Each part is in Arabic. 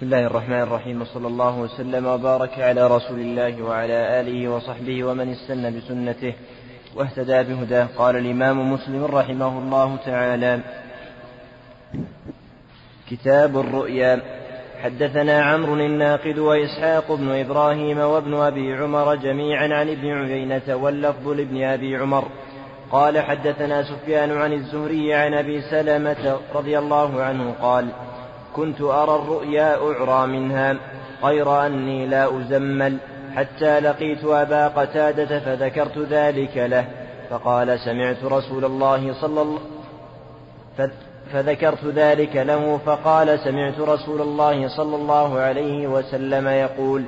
بسم الله الرحمن الرحيم وصلى الله وسلم وبارك على رسول الله وعلى آله وصحبه ومن استنى بسنته واهتدى بهداه. قال الإمام مسلم رحمه الله تعالى كتاب الرؤيا. حدثنا عمرو الناقد وإسحاق بن إبراهيم وابن أبي عمر جميعا عن ابن عيينة واللفظ لابن أبي عمر. قال حدثنا سفيان عن الزهري عن أبي سلمة رضي الله عنه قال كنت أرى الرؤيا أعرى منها غير أني لا أزمل. حتى لقيت أبا قتادة فذكرت ذلك له. فقال سمعت رسول الله صلى الله فذكرت ذلك له فقال سمعت رسول الله صلى الله عليه وسلم يقول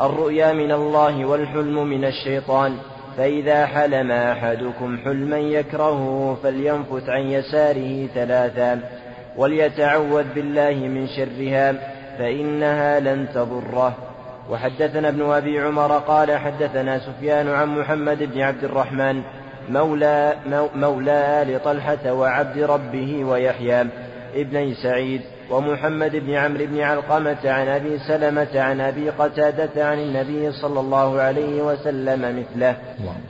الرؤيا من الله والحلم من الشيطان. فإذا حلم أحدكم حلما يكرهه فلينفث عن يساره ثلاثا. وليتعوذ بالله من شرها فإنها لن تضره. وحدثنا ابن أبي عمر قال حدثنا سفيان عن محمد بن عبد الرحمن مولى, مولى آل طلحة وعبد ربه ويحيى ابني سعيد ومحمد بن عمرو بن علقمة عن أبي سلمة عن أبي قتادة عن النبي صلى الله عليه وسلم مثله.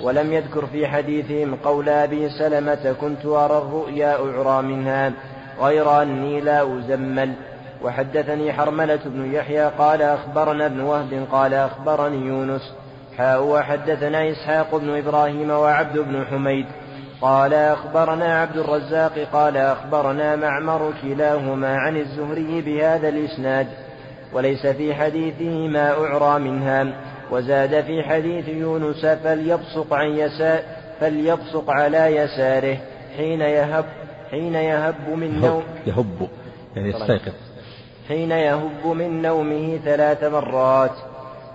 ولم يذكر في حديثهم قول أبي سلمة كنت أرى الرؤيا أعرى منها. غير أني لا أزمل وحدثني حرملة بن يحيى قال أخبرنا ابن وهب قال أخبرني يونس. حاء وحدثنا إسحاق بن إبراهيم وعبد بن حميد. قال أخبرنا عبد الرزاق قال أخبرنا معمر كلاهما عن الزهري بهذا الإسناد. وليس في حديثه ما أعرى منها. وزاد في حديث يونس فليبصق عن يسار فليبصق على يساره حين يهب حين يهب من نوم يهب. يعني يستيقظ حين يهب من نومه ثلاث مرات.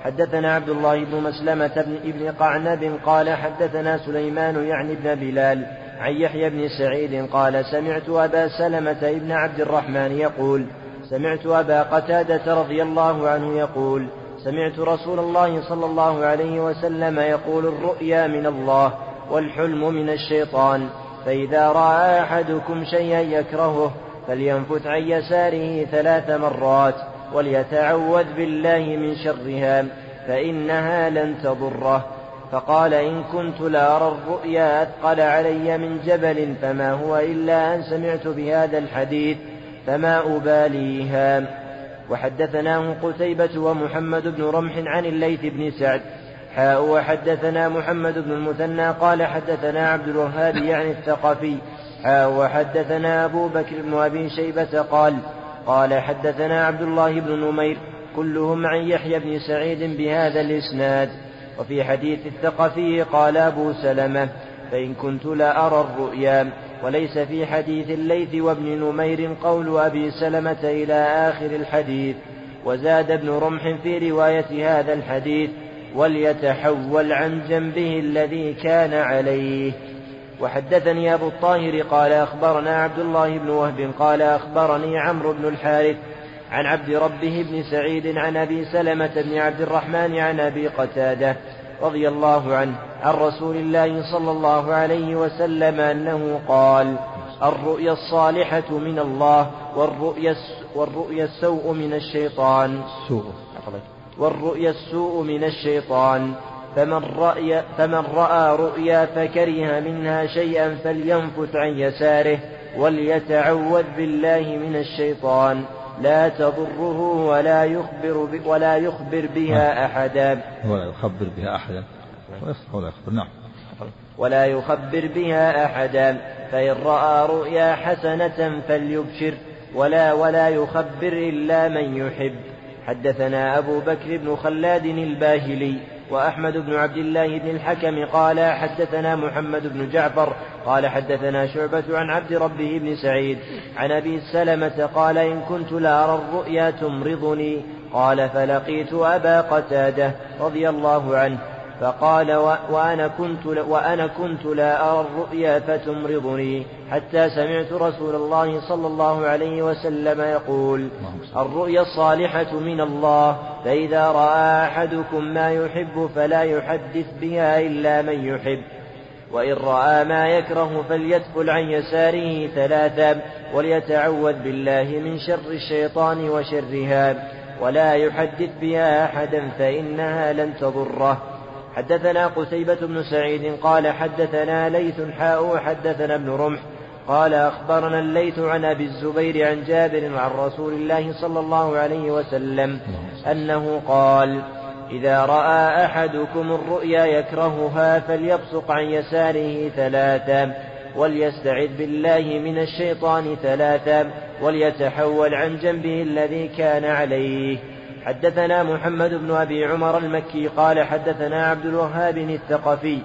حدثنا عبد الله بن مسلمة بن ابن قعنب قال حدثنا سليمان يعني ابن بلال عن يحيى بن سعيد قال سمعت أبا سلمة ابن عبد الرحمن يقول سمعت أبا قتادة رضي الله عنه يقول سمعت رسول الله صلى الله عليه وسلم يقول الرؤيا من الله والحلم من الشيطان. فإذا رأى أحدكم شيئا يكرهه فلينفث عن يساره ثلاث مرات وليتعوذ بالله من شرها فإنها لن تضره. فقال إن كنت لأرى الرؤيا أثقل علي من جبل فما هو إلا أن سمعت بهذا الحديث فما أباليها. وحدثناه قتيبة ومحمد بن رمح عن الليث بن سعد حاء وحدثنا محمد بن المثنى قال حدثنا عبد الوهاب يعني الثقفي. حاء وحدثنا أبو بكر بن أبي شيبة قال قال حدثنا عبد الله بن نمير كلهم عن يحيى بن سعيد بهذا الإسناد. وفي حديث الثقفي قال أبو سلمة فإن كنت لأرى الرؤيا. وليس في حديث الليث وابن نمير قول أبي سلمة إلى آخر الحديث. وزاد ابن رمح في رواية هذا الحديث. وليتحول عن جنبه الذي كان عليه. وحدثني أبو الطاهر قال أخبرنا عبد الله بن وهب قال أخبرني عمرو بن الحارث عن عبد ربه بن سعيد عن أبي سلمة بن عبد الرحمن عن أبي قتادة رضي الله عنه عن رسول الله صلى الله عليه وسلم أنه قال الرؤيا الصالحة من الله والرؤيا والرؤيا السوء من الشيطان. سوء والرؤيا السوء من الشيطان. فمن رأي فمن رأى رؤيا فكره منها شيئا فلينفث عن يساره وليتعوذ بالله من الشيطان. لا تضره ولا يخبر ولا يخبر بها نعم. أحدا. ولا يخبر بها أحدا. ولا يخبر نعم. ولا يخبر بها أحدا. فإن رأى رؤيا حسنة فليبشر. ولا ولا يخبر إلا من يحب. حدثنا أبو بكر بن خلاد الباهلي وأحمد بن عبد الله بن الحكم قال حدثنا محمد بن جعفر قال حدثنا شعبة عن عبد ربه بن سعيد عن أبي سلمة قال إن كنت لأرى الرؤيا تمرضني قال فلقيت أبا قتادة رضي الله عنه فقال وأنا كنت وأنا كنت لا أرى الرؤيا فتمرضني حتى سمعت رسول الله صلى الله عليه وسلم يقول الرؤيا الصالحة من الله فإذا رأى أحدكم ما يحب فلا يحدث بها إلا من يحب. وإن رأى ما يكره فليتفل عن يساره ثلاثا وليتعوذ بالله من شر الشيطان وشرها ولا يحدث بها أحدا فإنها لن تضره. حدثنا قتيبة بن سعيد قال حدثنا ليث حاء حدثنا ابن رمح قال أخبرنا الليث عن أبي الزبير عن جابر عن رسول الله صلى الله عليه وسلم أنه قال إذا رأى أحدكم الرؤيا يكرهها فليبصق عن يساره ثلاثا وليستعذ بالله من الشيطان ثلاثا وليتحول عن جنبه الذي كان عليه حدثنا محمد بن أبي عمر المكي قال حدثنا عبد الوهاب الثقفي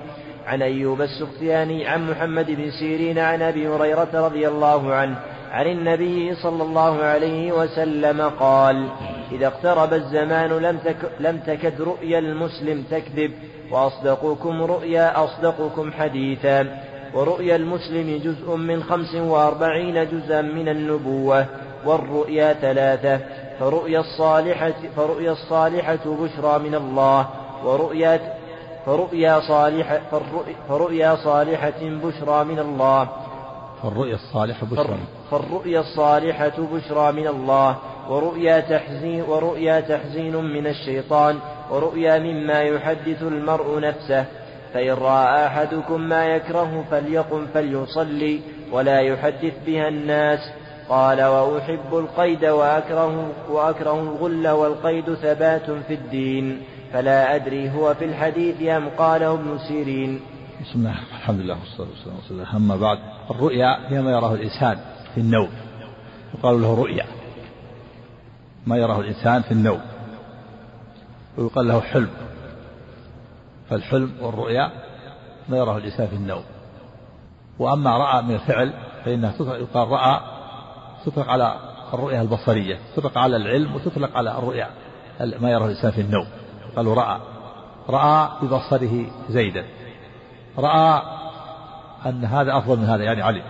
عن أيوب السختياني عن محمد بن سيرين عن أبي هريرة رضي الله عنه عن النبي صلى الله عليه وسلم قال إذا اقترب الزمان لم, تك لم تكد رؤيا المسلم تكذب وأصدقكم رؤيا أصدقكم حديثا ورؤيا المسلم جزء من خمس وأربعين جزءا من النبوة والرؤيا ثلاثة فرؤيا الصالحة فرؤيا الصالحة بشرى من الله. ورؤيا فرؤيا صالحة فرؤيا صالحة بشرى من الله. فالرؤيا الصالحة بشرى فالرؤيا الصالحة بشرى من الله. ورؤيا تحزين ورؤيا تحزين من الشيطان. ورؤيا مما يحدث المرء نفسه. فإن رأى أحدكم ما يكره فليقم فليصلي ولا يحدث بها الناس قال وأحب القيد وأكره, وأكره الغل والقيد ثبات في الدين فلا أدري هو في الحديث أم قاله ابن سيرين. بسم الله الحمد لله والصلاة والسلام على أما بعد الرؤيا هي ما يراه الإنسان في النوم. يقال له رؤيا. ما يراه الإنسان في النوم. ويقال له حلم. فالحلم والرؤيا ما يراه الإنسان في النوم. وأما رأى من الفعل فإنها يقال رأى تطلق على الرؤيا البصرية تطلق على العلم وتطلق على الرؤيا ما يراه الإنسان في النوم. قالوا رأى رأى ببصره زيدا. رأى أن هذا أفضل من هذا يعني علم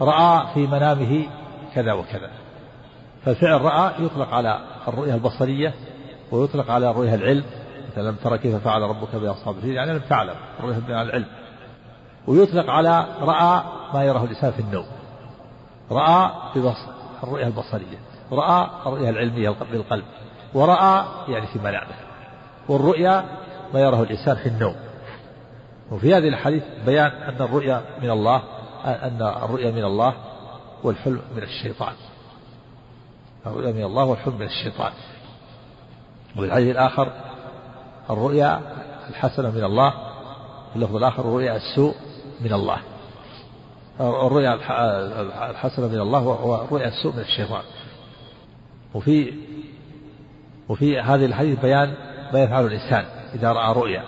رأى في منامه كذا وكذا. فالفعل رأى يطلق على الرؤية البصرية ويطلق على الرؤية العلم. مثلا لم ترى كيف فعل ربك بأصحاب الفيل يعني لم تعلم الرؤية العلم. ويطلق على رأى ما يراه الإنسان في النوم. رأى ببصر الرؤية البصرية رأى الرؤية العلمية بالقلب ورأى يعني في منامه والرؤيا ما يراه الإنسان في النوم. وفي هذه الحديث بيان أن الرؤيا من الله أن الرؤيا من الله والحلم من الشيطان. الرؤيا من الله والحلم من الشيطان. وفي الحديث الآخر الرؤيا الحسنة من الله اللفظ الآخر الرؤيا السوء من الله. الرؤيا الحسنة من الله ورؤيا السوء من الشيطان. وفي وفي هذه الحديث بيان ما يفعل الإنسان إذا رأى رؤيا.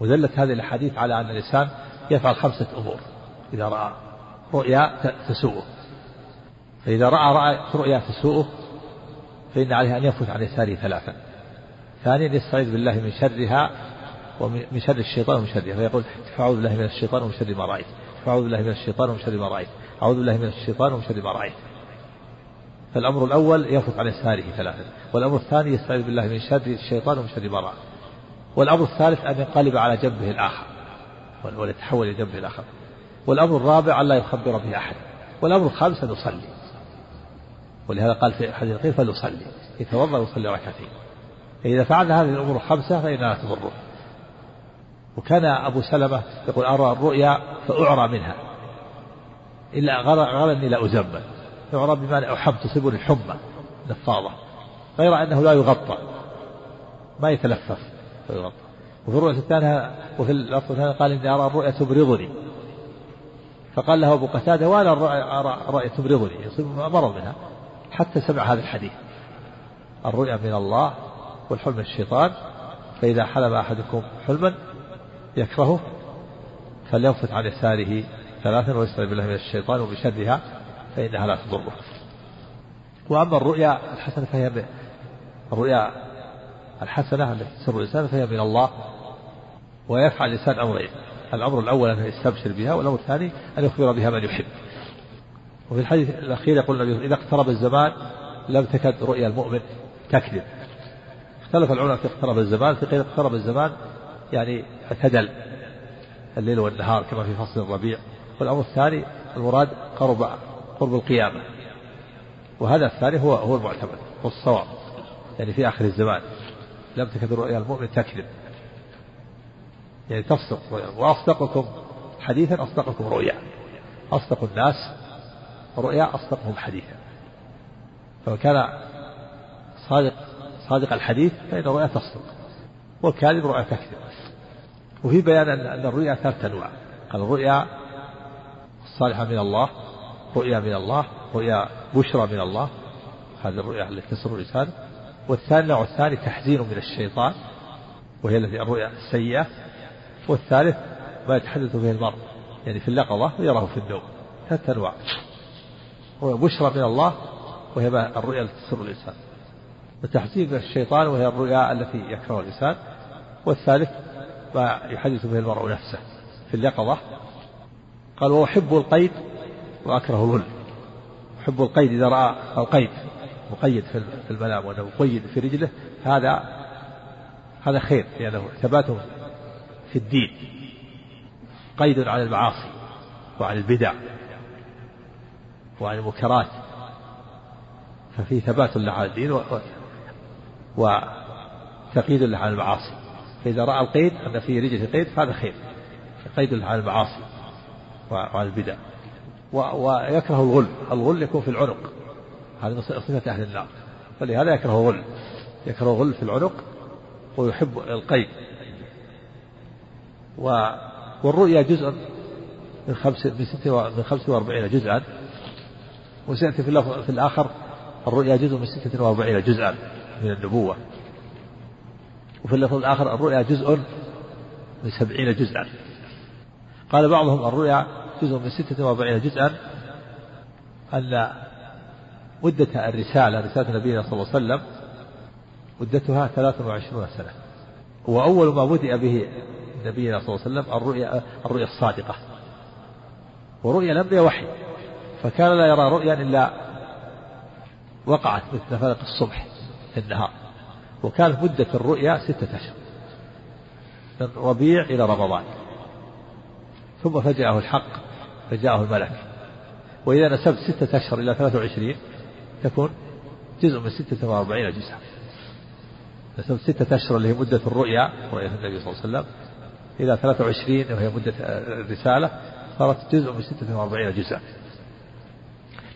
ودلت هذه الأحاديث على أن الإنسان يفعل خمسة أمور. إذا رأى رؤيا تسوءه. فإذا رأى رأى رؤيا تسوءه فإن عليه أن يفوت عن يساره ثلاثا. ثانيا يستعيذ بالله من شرها ومن شر الشيطان ومن شرها فيقول فأعوذ بالله من الشيطان ومن شر ما رأيت. فأعوذ بالله من الشيطان ومن شر ما رأيت. أعوذ بالله من الشيطان ومن شر ما رأيت. فالأمر الأول يفوت عن يساره ثلاثا والأمر الثاني يستعيذ بالله من شر الشيطان ومن شر ما رأى. والأمر الثالث أن ينقلب على جنبه الآخر. وليتحول إلى جنبه الآخر. والأمر الرابع أن لا يخبر به أحد. والأمر الخامس أن يصلي. ولهذا قال في حديث الخير فليصلي. يتوضأ ويصلي ركعتين. فإذا فعل هذه الأمور الخمسة فإنها تضره. وكان أبو سلمة يقول أرى الرؤيا فأعرى منها. إلا غرني لا أزمل يعرى بما أحب تصيبني الحمى نفاضة. غير أنه لا يغطى. ما يتلفف فيغطى وفي الرؤيا الثانية وفي اللفظ الثاني قال إني أرى الرؤيا تبرضني. فقال له أبو قتادة وأنا أرى الرؤيا تبرضني؟ يصيب مرض منها. حتى سمع هذا الحديث. الرؤيا من الله والحلم من الشيطان فإذا حلم أحدكم حلما يكرهه فلينفث عن يساره ثلاثا ويستعذ بالله من الشيطان وبشرها فإنها لا تضره. وأما الرؤيا الحسنة فهي الرؤيا الحسنة التي تسر الإنسان فهي من الله ويفعل الإنسان أمرين. الأمر الأول أن يستبشر بها والأمر الثاني أن يخبر بها من يحب. وفي الحديث الأخير يقول النبي إذا اقترب الزمان لم تكد رؤيا المؤمن تكذب اختلف العلماء في اقترب الزمان في قيل اقترب الزمان يعني اعتدل الليل والنهار كما في فصل الربيع. والأمر الثاني المراد قرب قرب القيامة. وهذا الثاني هو هو المعتمد هو الصواب. يعني في آخر الزمان لم تكن رؤيا المؤمن تكذب. يعني تصدق وأصدقكم حديثا أصدقكم رؤيا. أصدق الناس رؤيا أصدقهم حديثا. فمن كان صادق صادق الحديث فإن الرؤيا تصدق والكاذب رؤيا تكذب. وفي بيان أن الرؤيا ثلاثة أنواع. الرؤيا الصالحة من الله رؤيا من الله رؤيا بشرى من الله هذه الرؤيا التي تسر الإنسان. والثاني النوع الثاني تحزين من الشيطان وهي التي الرؤيا السيئة. والثالث ما يتحدث به المرء يعني في اليقظة ويراه في النوم. ثلاثة أنواع. رؤيا بشرى من الله وهي الرؤيا التي تسر الإنسان. وتحزين من الشيطان وهي الرؤيا التي يكره الإنسان. والثالث ما يحدث به المرء نفسه في اليقظة. قال وأحب القيد وأكره الغل. أحب القيد إذا رأى القيد مقيد في المنام وأنه مقيد في رجله هذا هذا خير لأنه ثباته في الدين. قيد على المعاصي وعن البدع وعن المنكرات. ففي ثبات له على الدين. وتقييد له على المعاصي. فإذا رأى القيد أن في رجله قيد فهذا خير. قيد على المعاصي وعن البدع. ويكره الغل. الغل يكون في العنق. هذه صفة أهل النار. فلهذا يكره الغل. يكره الغل في العنق ويحب القيد. والرؤيا جزء من خمس من ستة من خمسة وأربعين جزءا. وسيأتي في في الآخر الرؤيا جزء من ستة وأربعين جزءا من النبوة. وفي اللفظ الآخر الرؤيا جزء من سبعين جزءا. قال بعضهم الرؤيا جزء من ستة وأربعين جزءا. أن مدة الرسالة رسالة نبينا صلى الله عليه وسلم مدتها ثلاث وعشرون سنة. وأول ما بدأ به نبينا صلى الله عليه وسلم الرؤيا الرؤيا الصادقة. ورؤيا الأنبياء وحي فكان لا يرى رؤيا إلا وقعت مثل فلق الصبح في النهار. وكانت مدة الرؤيا ستة أشهر من ربيع إلى رمضان. ثم فجأه الحق فجاءه الملك. وإذا نسبت ستة أشهر إلى ثلاثة وعشرين تكون جزء من ستة وأربعين جزءا نسبت ستة أشهر اللي هي مدة الرؤيا رؤية النبي صلى الله عليه وسلم إلى 23 وهي مدة الرسالة صارت جزء من 46 جزءا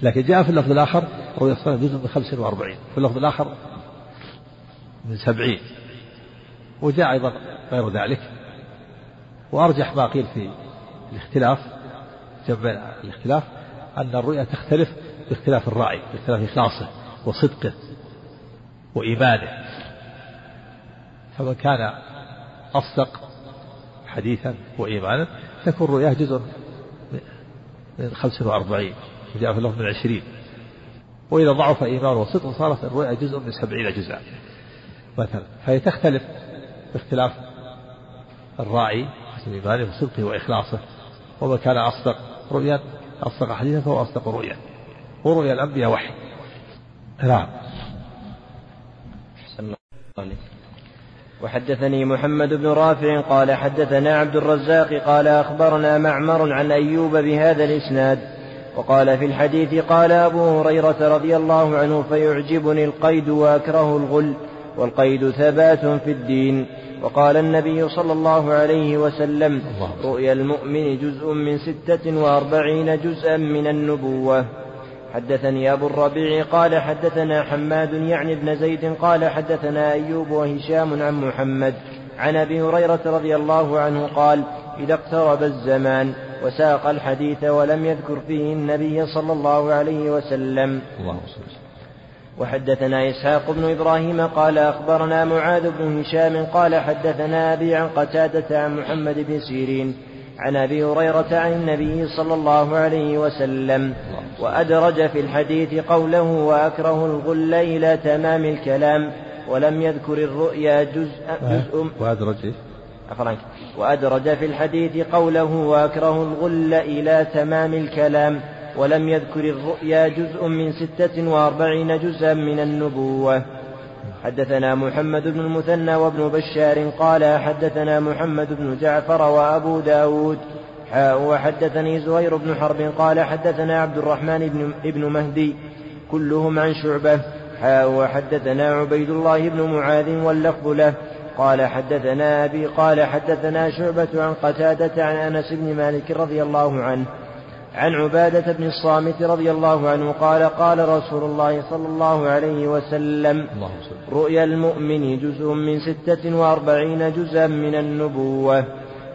لكن جاء في اللفظ الآخر رؤيا الصلاة جزء من 45 في اللفظ الآخر من 70 وجاء أيضا غير ذلك. وأرجح ما قيل في الاختلاف جمع الاختلاف أن الرؤيا تختلف باختلاف الرأي باختلاف إخلاصه وصدقه وإيمانه. فمن كان أصدق حديثا وإيمانا تكون رؤياه جزء من خمسة وأربعين وجاء في اللفظ من عشرين. وإذا ضعف إيمانه وصدقه صارت الرؤيا جزء من سبعين جزءا. مثلا فهي تختلف باختلاف الراعي حسب إيمانه وصدقه وإخلاصه ومن كان أصدق رؤيا أصدق حديثا فهو أصدق رؤيا ورؤيا الأنبياء وحي. نعم. وحدثني محمد بن رافع قال حدثنا عبد الرزاق قال أخبرنا معمر عن أيوب بهذا الإسناد وقال في الحديث قال أبو هريرة رضي الله عنه فيعجبني القيد وأكره الغل والقيد ثبات في الدين. وقال النبي صلى الله عليه وسلم رؤيا المؤمن جزء من ستة وأربعين جزءا من النبوة. حدثني أبو الربيع قال حدثنا حماد يعني ابن زيد قال حدثنا أيوب وهشام عن محمد عن أبي هريرة رضي الله عنه قال إذا اقترب الزمان وساق الحديث ولم يذكر فيه النبي صلى الله عليه وسلم. الله وحدثنا إسحاق بن إبراهيم قال أخبرنا معاذ بن هشام قال حدثنا أبي عن قتادة عن محمد بن سيرين عن أبي هريرة عن النبي صلى الله عليه وسلم وأدرج في الحديث قوله وأكره الغل إلى تمام الكلام ولم يذكر الرؤيا جزء جزء وأدرج وأدرج في الحديث قوله وأكره الغل إلى تمام الكلام ولم يذكر الرؤيا جزء من ستة وأربعين جزءا من النبوة. حدثنا محمد بن المثنى وابن بشار قال حدثنا محمد بن جعفر وأبو داود. وحدثني زهير بن حرب قال حدثنا عبد الرحمن بن, مهدي. كلهم عن شعبة. وحدثنا عبيد الله بن معاذ واللفظ له. قال حدثنا أبي قال حدثنا شعبة عن قتادة عن أنس بن مالك رضي الله عنه. عن عبادة بن الصامت رضي الله عنه قال قال رسول الله صلى الله عليه وسلم رؤيا المؤمن جزء من ستة وأربعين جزءا من النبوة.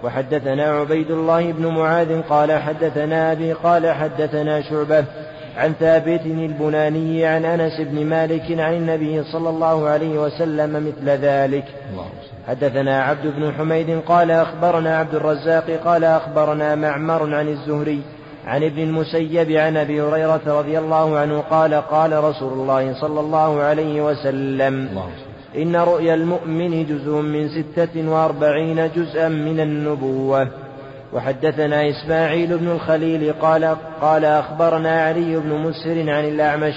وحدثنا عبيد الله بن معاذ قال حدثنا أبي قال حدثنا شعبة عن ثابت البناني عن أنس بن مالك عن النبي صلى الله عليه وسلم مثل ذلك. حدثنا عبد بن حميد قال أخبرنا عبد الرزاق قال أخبرنا معمر عن الزهري عن ابن المسيب عن أبي هريرة رضي الله عنه قال قال رسول الله صلى الله عليه وسلم إن رؤيا المؤمن جزء من ستة وأربعين جزءا من النبوة. وحدثنا إسماعيل بن الخليل قال قال أخبرنا علي بن مسهر عن الأعمش.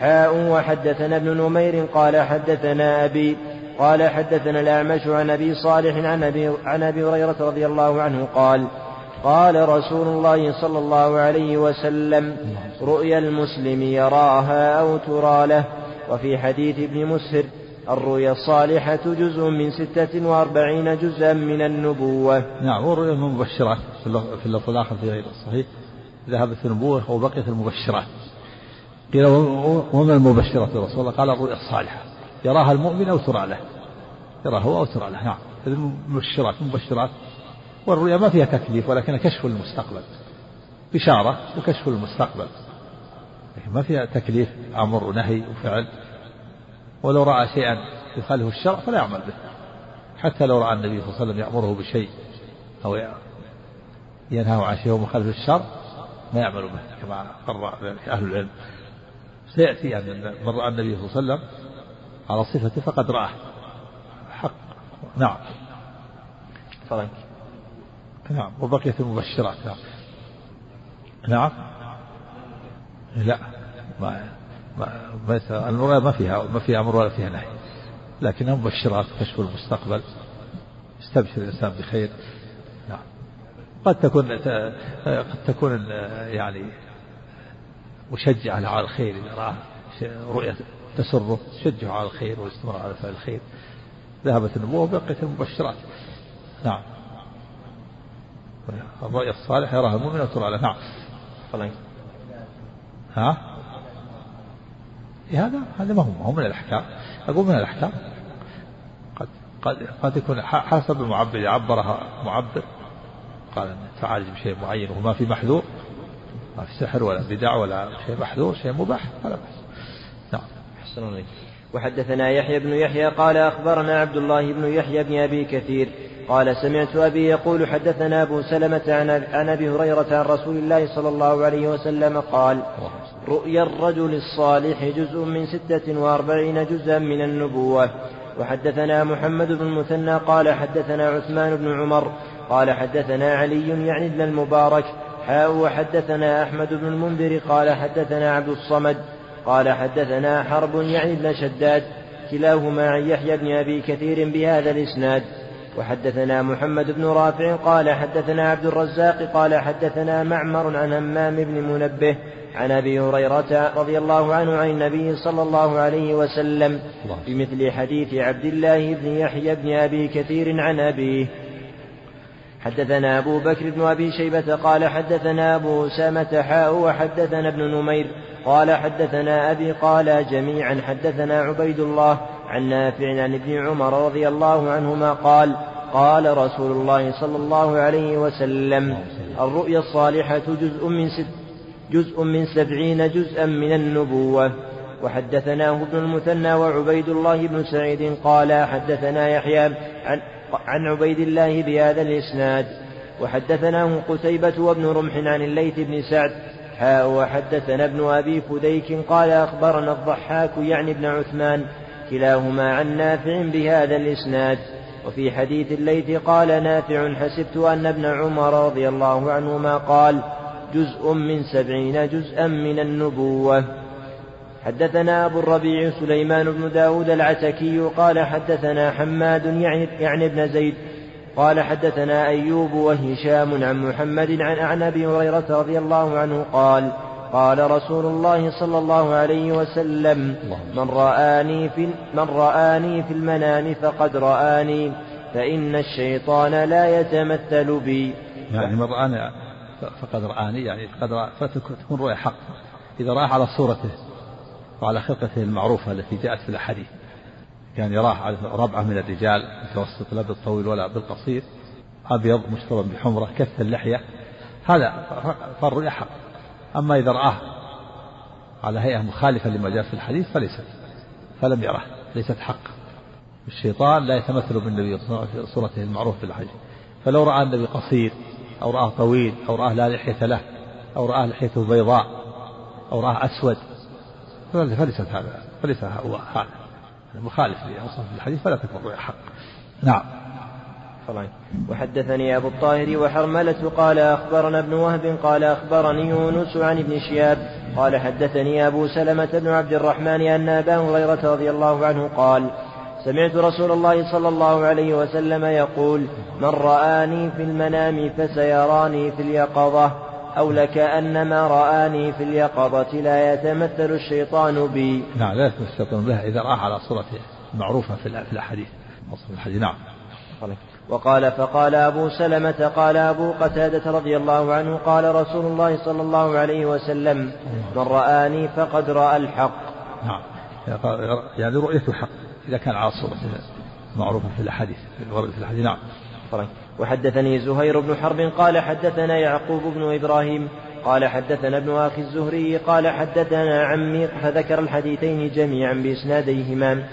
حاء وحدثنا ابن نمير قال حدثنا أبي قال حدثنا الأعمش عن أبي صالح عن أبي عن أبي هريرة رضي الله عنه قال قال رسول الله صلى الله عليه وسلم رؤيا المسلم يراها أو ترى له. وفي حديث ابن مسهر الرؤيا الصالحة جزء من ستة وأربعين جزءا من النبوة. نعم والرؤيا المبشرات في اللفظ الآخر في غير الصحيح. ذهبت النبوة وبقيت المبشرات قيل وما المبشرات يا رسول الله قال الرؤيا الصالحة. يراها المؤمن أو ترى له. يراها هو أو ترى له. نعم المبشرات المبشرات والرؤيا ما فيها تكليف ولكنها كشف المستقبل. بشارة وكشف المستقبل. لكن ما فيها تكليف أمر ونهي وفعل. ولو رأى شيئا يخالف الشرع فلا يعمل به. حتى لو رأى النبي صلى الله عليه وسلم يأمره بشيء أو ينهى عن شيء مخالف الشرع ما يعمل به كما قرر أهل العلم. سيأتي أن من رأى النبي صلى الله عليه وسلم على صفته فقد رآه حق. نعم. فرنك نعم وبقيت المبشرات. نعم. نعم. لا ما ما المرأة ما فيها ما فيها أمر ولا فيها نهي. لكنها مبشرات كشف المستقبل. يستبشر الإنسان بخير. نعم. قد تكون قد تكون يعني مشجعة على الخير إذا رأى رؤية تسره تشجعه على الخير والاستمرار على فعل الخير. ذهبت النبوة وبقيت المبشرات. نعم. الرؤيا الصالح يراها المؤمن وترى له نعم. ها؟ إيه هذا هذا ما هو ما هو من الأحكام. أقول من الأحكام. قد قد قد يكون حسب المعبر عبرها معبر قال أن تعالج بشيء معين وما في محذور ما في سحر ولا بدع ولا شيء محذور شيء مباح فلا بأس. نعم. أحسن وحدثنا يحيى بن يحيى قال أخبرنا عبد الله بن يحيى بن أبي كثير قال سمعت أبي يقول حدثنا أبو سلمة عن أبي هريرة عن رسول الله صلى الله عليه وسلم قال رؤيا الرجل الصالح جزء من ستة وأربعين جزءا من النبوة. وحدثنا محمد بن المثنى قال حدثنا عثمان بن عمر قال حدثنا علي يعني ابن المبارك حاء وحدثنا أحمد بن المنذر قال حدثنا عبد الصمد قال حدثنا حرب يعني ابن شداد كلاهما عن يحيى بن أبي كثير بهذا الإسناد. وحدثنا محمد بن رافع قال حدثنا عبد الرزاق قال حدثنا معمر عن همام بن منبه عن أبي هريرة رضي الله عنه عن النبي صلى الله عليه وسلم بمثل حديث عبد الله بن يحيى بن أبي كثير عن أبيه. حدثنا أبو بكر بن أبي شيبة قال حدثنا أبو أسامة حاء وحدثنا ابن نمير قال حدثنا أبي قال جميعا حدثنا عبيد الله عن نافع عن ابن عمر رضي الله عنهما قال قال رسول الله صلى الله عليه وسلم الرؤيا الصالحة جزء من ست جزء من سبعين جزءا من النبوة. وحدثناه ابن المثنى وعبيد الله بن سعيد قال حدثنا يحيى عن, عن عبيد الله بهذا الإسناد. وحدثناه قتيبة وابن رمح عن الليث بن سعد. حاء وحدثنا ابن أبي فديك قال أخبرنا الضحاك يعني ابن عثمان كلاهما عن نافع بهذا الإسناد. وفي حديث الليث قال نافع حسبت أن ابن عمر رضي الله عنهما قال جزء من سبعين جزءا من النبوة. حدثنا أبو الربيع سليمان بن داود العتكي قال حدثنا حماد يعني, يعني ابن زيد قال حدثنا أيوب وهشام عن محمد عن أبي هريرة رضي الله عنه قال قال رسول الله صلى الله عليه وسلم من رآني في من رآني في المنام فقد رآني فإن الشيطان لا يتمثل بي. يعني من رآني فقد رآني يعني قد رأى فتكون رؤيا حق. إذا رآه على صورته وعلى خلقته المعروفة التي جاءت في الأحاديث. كان يراه على ربعة من الرجال متوسط لا بالطويل ولا بالقصير أبيض مشترى بحمرة كث اللحية. هذا فالرؤيا حق. أما إذا رآه على هيئة مخالفة لما جاء في الحديث فليست فلم يره ليست حق. الشيطان لا يتمثل بالنبي في صورته المعروف في الحديث. فلو رأى النبي قصير أو رآه طويل أو رآه لا لحية له أو رآه لحيته بيضاء أو رآه أسود فليست هذا فليس هو هذا. مخالف لأوصاف الحديث فلا تكون رؤيا حق. نعم. وحدثني أبو الطاهر وحرملة قال أخبرنا ابن وهب قال أخبرني يونس عن ابن شياب قال حدثني أبو سلمة بن عبد الرحمن أن أبا هريرة رضي الله عنه قال سمعت رسول الله صلى الله عليه وسلم يقول من رآني في المنام فسيراني في اليقظة أو لكأنما رآني في اليقظة لا يتمثل الشيطان بي. نعم لا يتمثل الشيطان به إذا رآه على صورته المعروفة في الأحاديث. نعم. وقال فقال أبو سلمة قال أبو قتادة رضي الله عنه قال رسول الله صلى الله عليه وسلم من رآني فقد رأى الحق. نعم. يعني رؤية الحق. إذا كان على صورته معروفة في الأحاديث في الحديث نعم. وحدثني زهير بن حرب قال حدثنا يعقوب بن إبراهيم قال حدثنا ابن أخي الزهري قال حدثنا عمي فذكر الحديثين جميعا بإسناديهما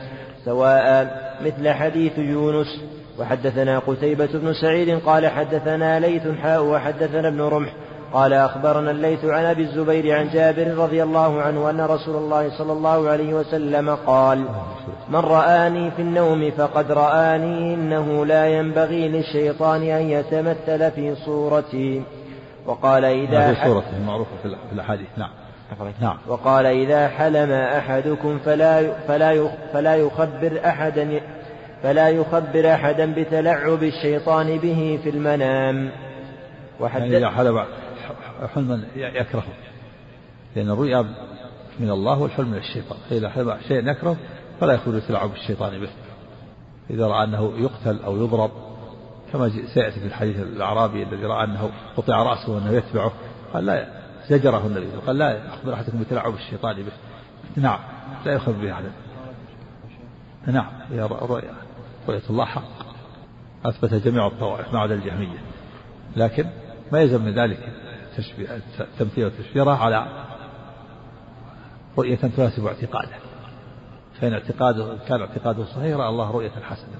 سواء مثل حديث يونس وحدثنا قتيبة بن سعيد قال حدثنا ليث حاء وحدثنا ابن رمح قال أخبرنا الليث عن أبي الزبير عن جابر رضي الله عنه أن رسول الله صلى الله عليه وسلم قال من رآني في النوم فقد رآني إنه لا ينبغي للشيطان أن يتمثل في صورتي. وقال إذا في صورته المعروفة في الأحاديث. نعم. نعم. وقال إذا حلم أحدكم فلا فلا فلا يخبر أحدا فلا يخبر أحدا بتلعب الشيطان به في المنام. وحد يعني إذا حلم حلما يكرهه لأن الرؤيا من الله والحلم من الشيطان. فإذا حلم شيء يكره فلا يخرج يتلعب الشيطان به. إذا رأى أنه يقتل أو يضرب كما سيأتي في الحديث الأعرابي الذي رأى أنه قطع رأسه وأنه يتبعه. قال لا زجره النبي. قال لا يخبر أحدكم بتلعب الشيطان به. نعم لا يخبر به أحدا نعم هي رؤيا رؤية الله حق. أثبت جميع الطوائف ما عدا الجهمية. لكن ما يلزم من ذلك تشبيه التمثيل والتشبيه على رؤية تناسب اعتقاده. فإن اعتقاده كان اعتقاده صحيح رأى الله رؤية حسنة.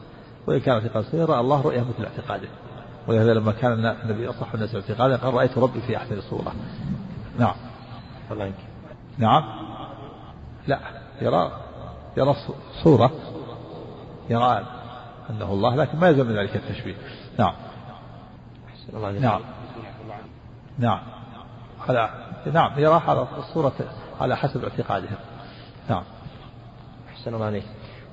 وإن كان اعتقاده صحيح رأى الله رؤية مثل اعتقاده. ولهذا لما كان النبي أصح الناس اعتقادا قال رأيت ربي في أحسن صورة. نعم. نعم. لا يرى يرى صورة يرى أنه الله لكن ما يلزم من ذلك التشبيه. نعم. نعم. نعم. على نعم يرى على الصورة على حسب اعتقادهم. نعم. أحسن الله عليك.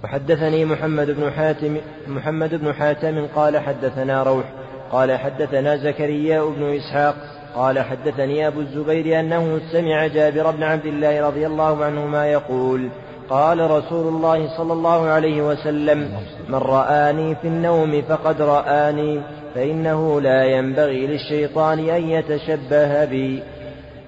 وحدثني محمد بن حاتم محمد بن حاتم قال حدثنا روح قال حدثنا زكريا بن إسحاق قال حدثني أبو الزبير أنه سمع جابر بن عبد الله رضي الله عنهما يقول قال رسول الله صلى الله عليه وسلم من رآني في النوم فقد رآني فإنه لا ينبغي للشيطان أن يتشبه بي.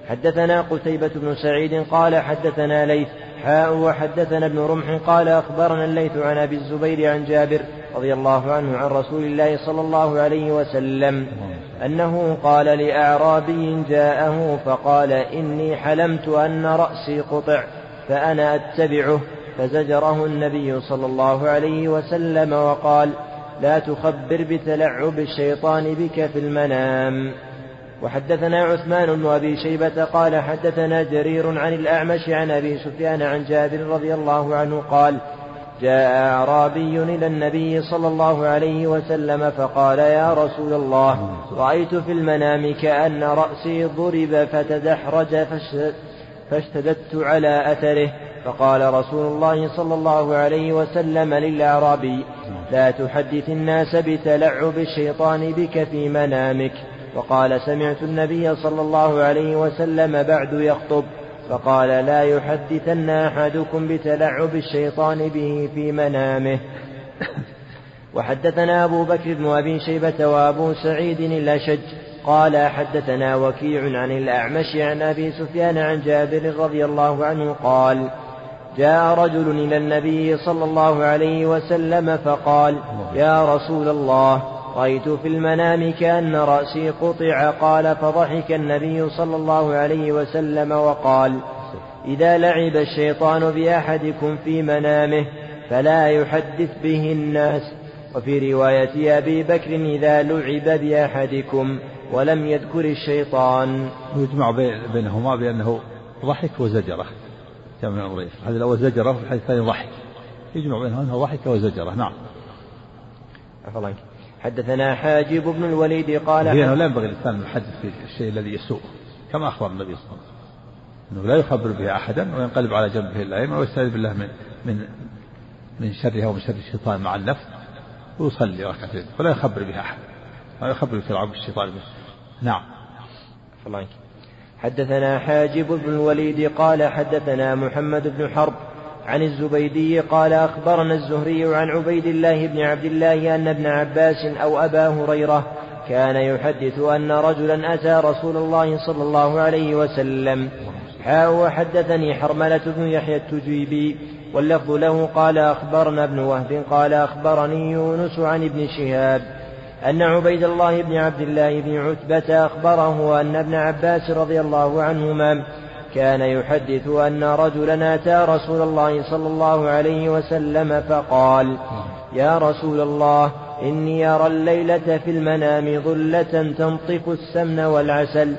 حدثنا قتيبة بن سعيد قال حدثنا ليث حاء وحدثنا ابن رمح قال أخبرنا الليث عن أبي الزبير عن جابر رضي الله عنه عن رسول الله صلى الله عليه وسلم أنه قال لأعرابي جاءه فقال إني حلمت أن رأسي قطع. فأنا أتبعه فزجره النبي صلى الله عليه وسلم وقال لا تخبر بتلعب الشيطان بك في المنام. وحدثنا عثمان بن أبي شيبة قال حدثنا جرير عن الأعمش عن أبي سفيان عن جابر رضي الله عنه قال جاء أعرابي إلى النبي صلى الله عليه وسلم فقال يا رسول الله رأيت في المنام كأن رأسي ضرب فتدحرج فاشتددت على أثره فقال رسول الله صلى الله عليه وسلم للأعرابي لا تحدث الناس بتلعب الشيطان بك في منامك. وقال سمعت النبي صلى الله عليه وسلم بعد يخطب فقال لا يحدثن أحدكم بتلعب الشيطان به في منامه. وحدثنا أبو بكر بن أبي شيبة وأبو سعيد الأشج قال حدثنا وكيع عن الأعمش عن أبي سفيان عن جابر رضي الله عنه قال جاء رجل إلى النبي صلى الله عليه وسلم فقال يا رسول الله رأيت في المنام كأن رأسي قطع. قال فضحك النبي صلى الله عليه وسلم وقال إذا لعب الشيطان بأحدكم في منامه فلا يحدث به الناس. وفي رواية أبي بكر إذا لعب بأحدكم ولم يذكر الشيطان. يجمع بينهما بأنه ضحك وزجره. كما من الريف الحديث الأول زجره والحديث الثاني ضحك. يجمع بينهما أنه ضحك وزجره. نعم. عفوا. حدثنا حاجب بن الوليد قال هنا لا ينبغي الإنسان أن يحدث في الشيء الذي يسوء كما أخبر النبي صلى الله عليه وسلم. أنه لا يخبر به أحدا وينقلب على جنبه الأيمن ويستعيذ بالله من من من شرها ومن شر الشيطان مع النفس. ويصلي ركعتين ولا يخبر بها أحد. لا يخبر بتلعب الشيطان. به نعم. الله حدثنا حاجب بن الوليد قال حدثنا محمد بن حرب عن الزبيدي قال أخبرنا الزهري عن عبيد الله بن عبد الله أن ابن عباس أو أبا هريرة كان يحدث أن رجلا أتى رسول الله صلى الله عليه وسلم. حاء وحدثني حرملة بن يحيى التجيبي واللفظ له قال أخبرنا ابن وهب قال أخبرني يونس عن ابن شهاب أن عبيد الله بن عبد الله بن عتبة أخبره أن ابن عباس رضي الله عنهما كان يحدث أن رجلا أتى رسول الله صلى الله عليه وسلم فقال يا رسول الله إني أرى الليلة في المنام ظلة تنطف السمن والعسل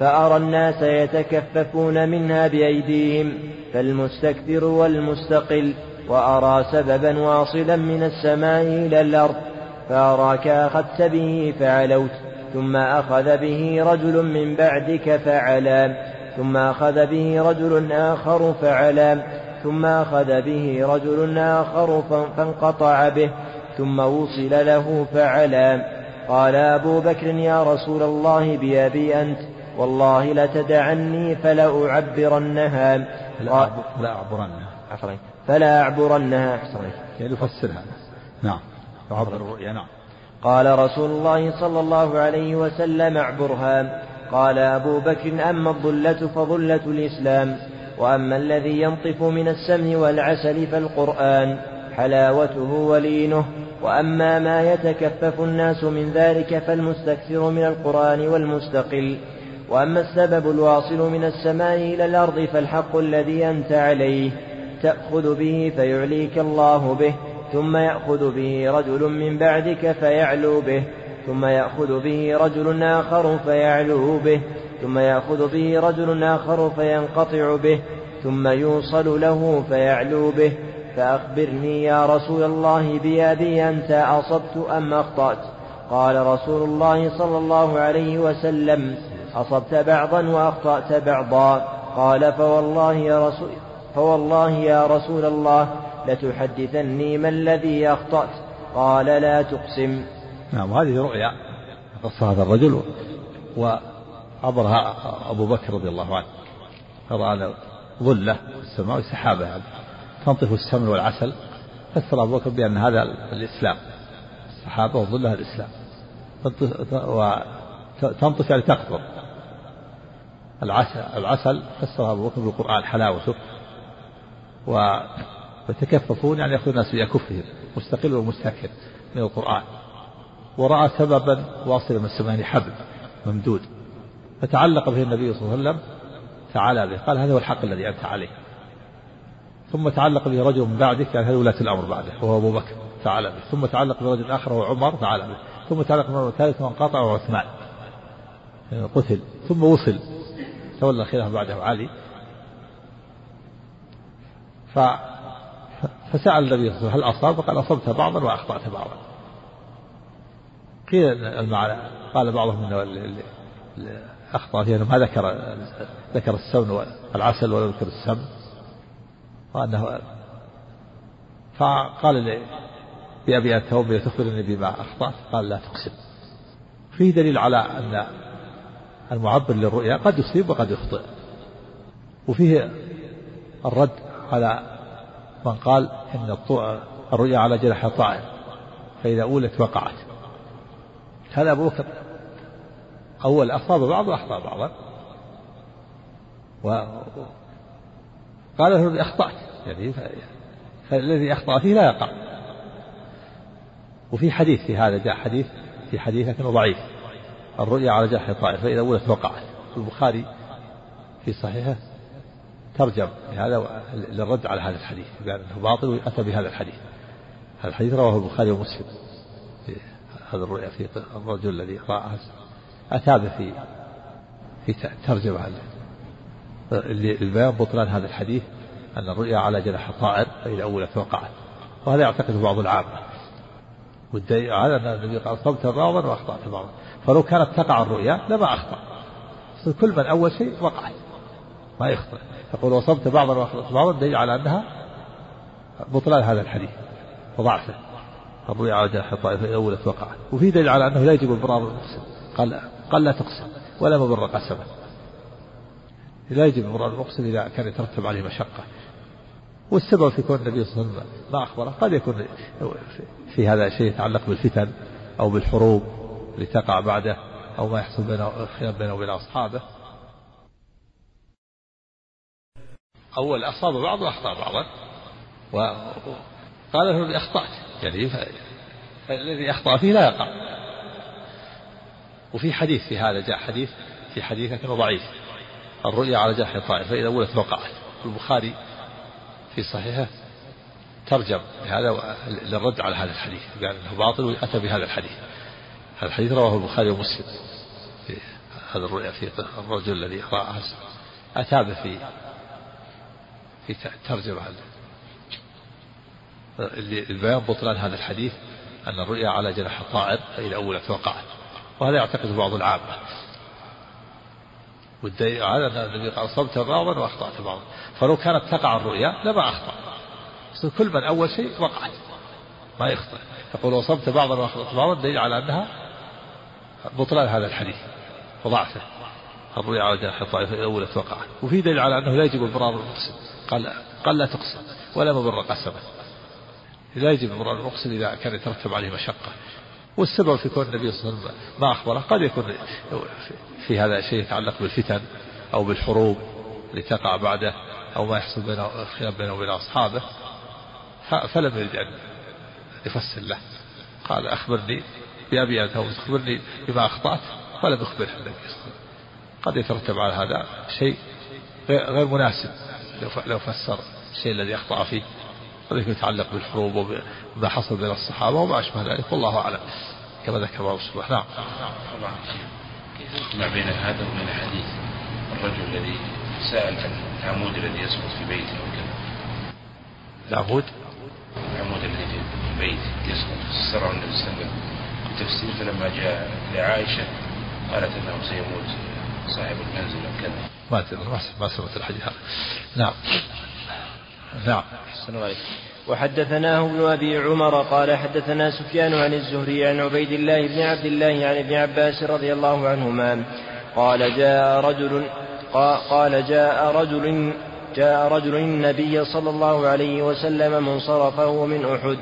فأرى الناس يتكففون منها بأيديهم فالمستكبر والمستقل وأرى سببا واصلا من السماء إلى الأرض فأراك أخذت به فعلوت ثم أخذ به رجل من بعدك فعلا ثم أخذ به رجل آخر فعلا ثم أخذ به رجل آخر فانقطع به ثم وصل له فعلا. قال أبو بكر يا رسول الله بأبي أنت والله لتدعني فلا أعبرنها لا أعبرنها فلا أعبرنها يعني يفسرها نعم. يعبر الرؤيا نعم. قال رسول الله صلى الله عليه وسلم اعبرها. قال أبو بكر أما الظلة فظلة الإسلام وأما الذي ينطف من السمن والعسل فالقرآن حلاوته ولينه. وأما ما يتكفف الناس من ذلك فالمستكثر من القرآن والمستقل. وأما السبب الواصل من السماء إلى الأرض فالحق الذي أنت عليه تأخذ به فيعليك الله به ثم يأخذ به رجل من بعدك فيعلو به ثم يأخذ به رجل آخر فيعلو به ثم يأخذ به رجل آخر فينقطع به ثم يوصل له فيعلو به فأخبرني يا رسول الله بأبي أنت أصبت أم أخطأت؟ قال رسول الله صلى الله عليه وسلم أصبت بعضا وأخطأت بعضا. قال فوالله يا رسول فوالله يا رسول الله لتحدثني ما الذي أخطأت؟ قال لا تقسم. نعم هذه رؤيا قص هذا الرجل وعبرها أبو بكر رضي الله عنه. فرأى ظلة في السماء وسحابة تنطف السمن والعسل. فسر أبو بكر بأن هذا الإسلام السحابة وظلها الإسلام. وتنطف يعني تقطر. العسل العسل فسرها أبو بكر بالقرآن حلاوته ويتكففون يعني يأخذ الناس بأكفهم مستقل ومستكن من القرآن. ورأى سببا واصلا من السماء حبل ممدود. فتعلق به النبي صلى الله عليه وسلم تعالى به. قال هذا هو الحق الذي أنت عليه. ثم تعلق به رجل من بعدك يعني هذا ولاة الأمر بعده وهو أبو بكر تعالى به. ثم تعلق برجل آخر وهو عمر تعالى به. ثم تعلق مرة ثالثة وانقطع وهو عثمان. قتل. ثم وصل. تولى الخلافة بعده علي ف فسأل النبي صلى الله عليه وسلم هل أصاب؟ قال أصبت بعضا وأخطأت بعضا. قيل المعنى قال بعضهم إنه أخطأ فيها ما ذكر ذكر السمن والعسل ولا ذكر السمن وأنه فقال لأبي أنت تخبرني بما أخطأت قال لا تقسم فيه دليل على أن المعبر للرؤيا قد يصيب وقد يخطئ. وفيه الرد على من قال إن الرؤيا على جناح طائر فإذا أولت وقعت. هذا أبو بكر أول أصاب بعض وأخطأ بعضا. و قال له أخطأت. يعني فالذي أخطأ فيه لا يقع. وفي حديث في هذا جاء حديث في حديث لكنه ضعيف. الرؤيا على جرح الطائر فإذا ولت وقعت البخاري في صحيحه ترجم لهذا للرد على هذا الحديث بأنه باطل وأتى بهذا الحديث. هذا الحديث رواه البخاري ومسلم. هذا الرؤيا في الرجل الذي رآها أتى في في ترجمة البيان بطلان هذا الحديث أن الرؤيا على جناح الطائر فإذا أولت وقعت وهذا يعتقد بعض العامة. والدليل على أن النبي قال صبت بعضا وأخطأت بعضا فلو كانت تقع الرؤيا لما أخطأ. كل من أول شيء وقعت ما يخطئ. يقول وصبت بعضا وأخطأت بعضا دليل على أنها بطلان هذا الحديث. وضعفه الرؤيا على جناح الطائر فإذا أولت وقعت وفي دليل على أنه لا يجب البرار المقسم قال قال لا تقسم ولا مبر قسما. لا يجب البرار المقسم إذا كان يترتب عليه مشقة. والسبب في كون النبي صلى الله عليه وسلم ما أخبره قد يكون في هذا شيء يتعلق بالفتن أو بالحروب. اللي تقع بعده أو ما يحصل بينه الخلاف بينه وبين أصحابه. أول أصاب بعض وأخطأ بعضا. وقال له أخطأت يعني الذي أخطأ فيه لا يقع. وفي حديث في هذا جاء حديث في حديث لكنه ضعيف. الرؤيا على جرح الطائف فإذا ولت وقعت. البخاري في صحيحه ترجم لهذا للرد على هذا الحديث. قال إنه باطل وأتى بهذا الحديث. هذا الحديث رواه البخاري ومسلم في هذا الرؤيا في الرجل الذي رأى اتى به في في ترجمة البيان بطلان هذا الحديث أن الرؤيا على جناح الطائر فاذا اولت وقعت وهذا يعتقد بعض العامة. والدليل على أن النبي قال صبت بعضا وأخطأت بعضا فلو كانت تقع الرؤيا لما أخطأ. كل من أول شيء وقعت. ما يخطئ. يقول وصبت بعضا وأخطأت بعضا دليل على أنها بطلان هذا الحديث. وضعفه الرؤيا على جناح الطائفة اذا اولت وقعت وفي دليل على أنه لا يجب البرار المقسم قال قال لا تقسم ولا مبر قسمه. لا يجب البرار المقسم إذا كان يترتب عليه مشقة. والسبب في كون النبي صلى الله عليه وسلم ما أخبره قد يكون في هذا شيء يتعلق بالفتن أو بالحروب اللي تقع بعده أو ما يحصل بين الخلاف بينه وبين أصحابه فلم يرد أن يفسر له. قال أخبرني بأبي أنت أخبرني بما أخطأت ولم يخبره النبي صلى الله عليه وسلم قد يترتب على هذا شيء غير مناسب لو فسر الشيء الذي أخطأ فيه وذلك يتعلق بالحروب وما حصل بين الصحابة وما أشبه ذلك والله أعلم. كما ذكر الله سبحانه. نعم. يجمع بين هذا وبين حديث الرجل الذي سأل عن العمود الذي يسقط في بيته أو كذا؟ العمود العمود الذي في البيت يسقط. فسره النبي صلى الله عليه وسلم. بالتفسير فلما جاء لعائشة قالت أنه سيموت صاحب المنزل أو كذا ما ما سمعت الحديث هذا نعم. نعم وحدثناه ابن أبي عمر قال حدثنا سفيان عن الزهري عن عبيد الله بن عبد الله عن ابن عباس رضي الله عنهما. قال جاء رجل قال جاء رجل جاء رجل النبي صلى الله عليه وسلم منصرفه من أحد.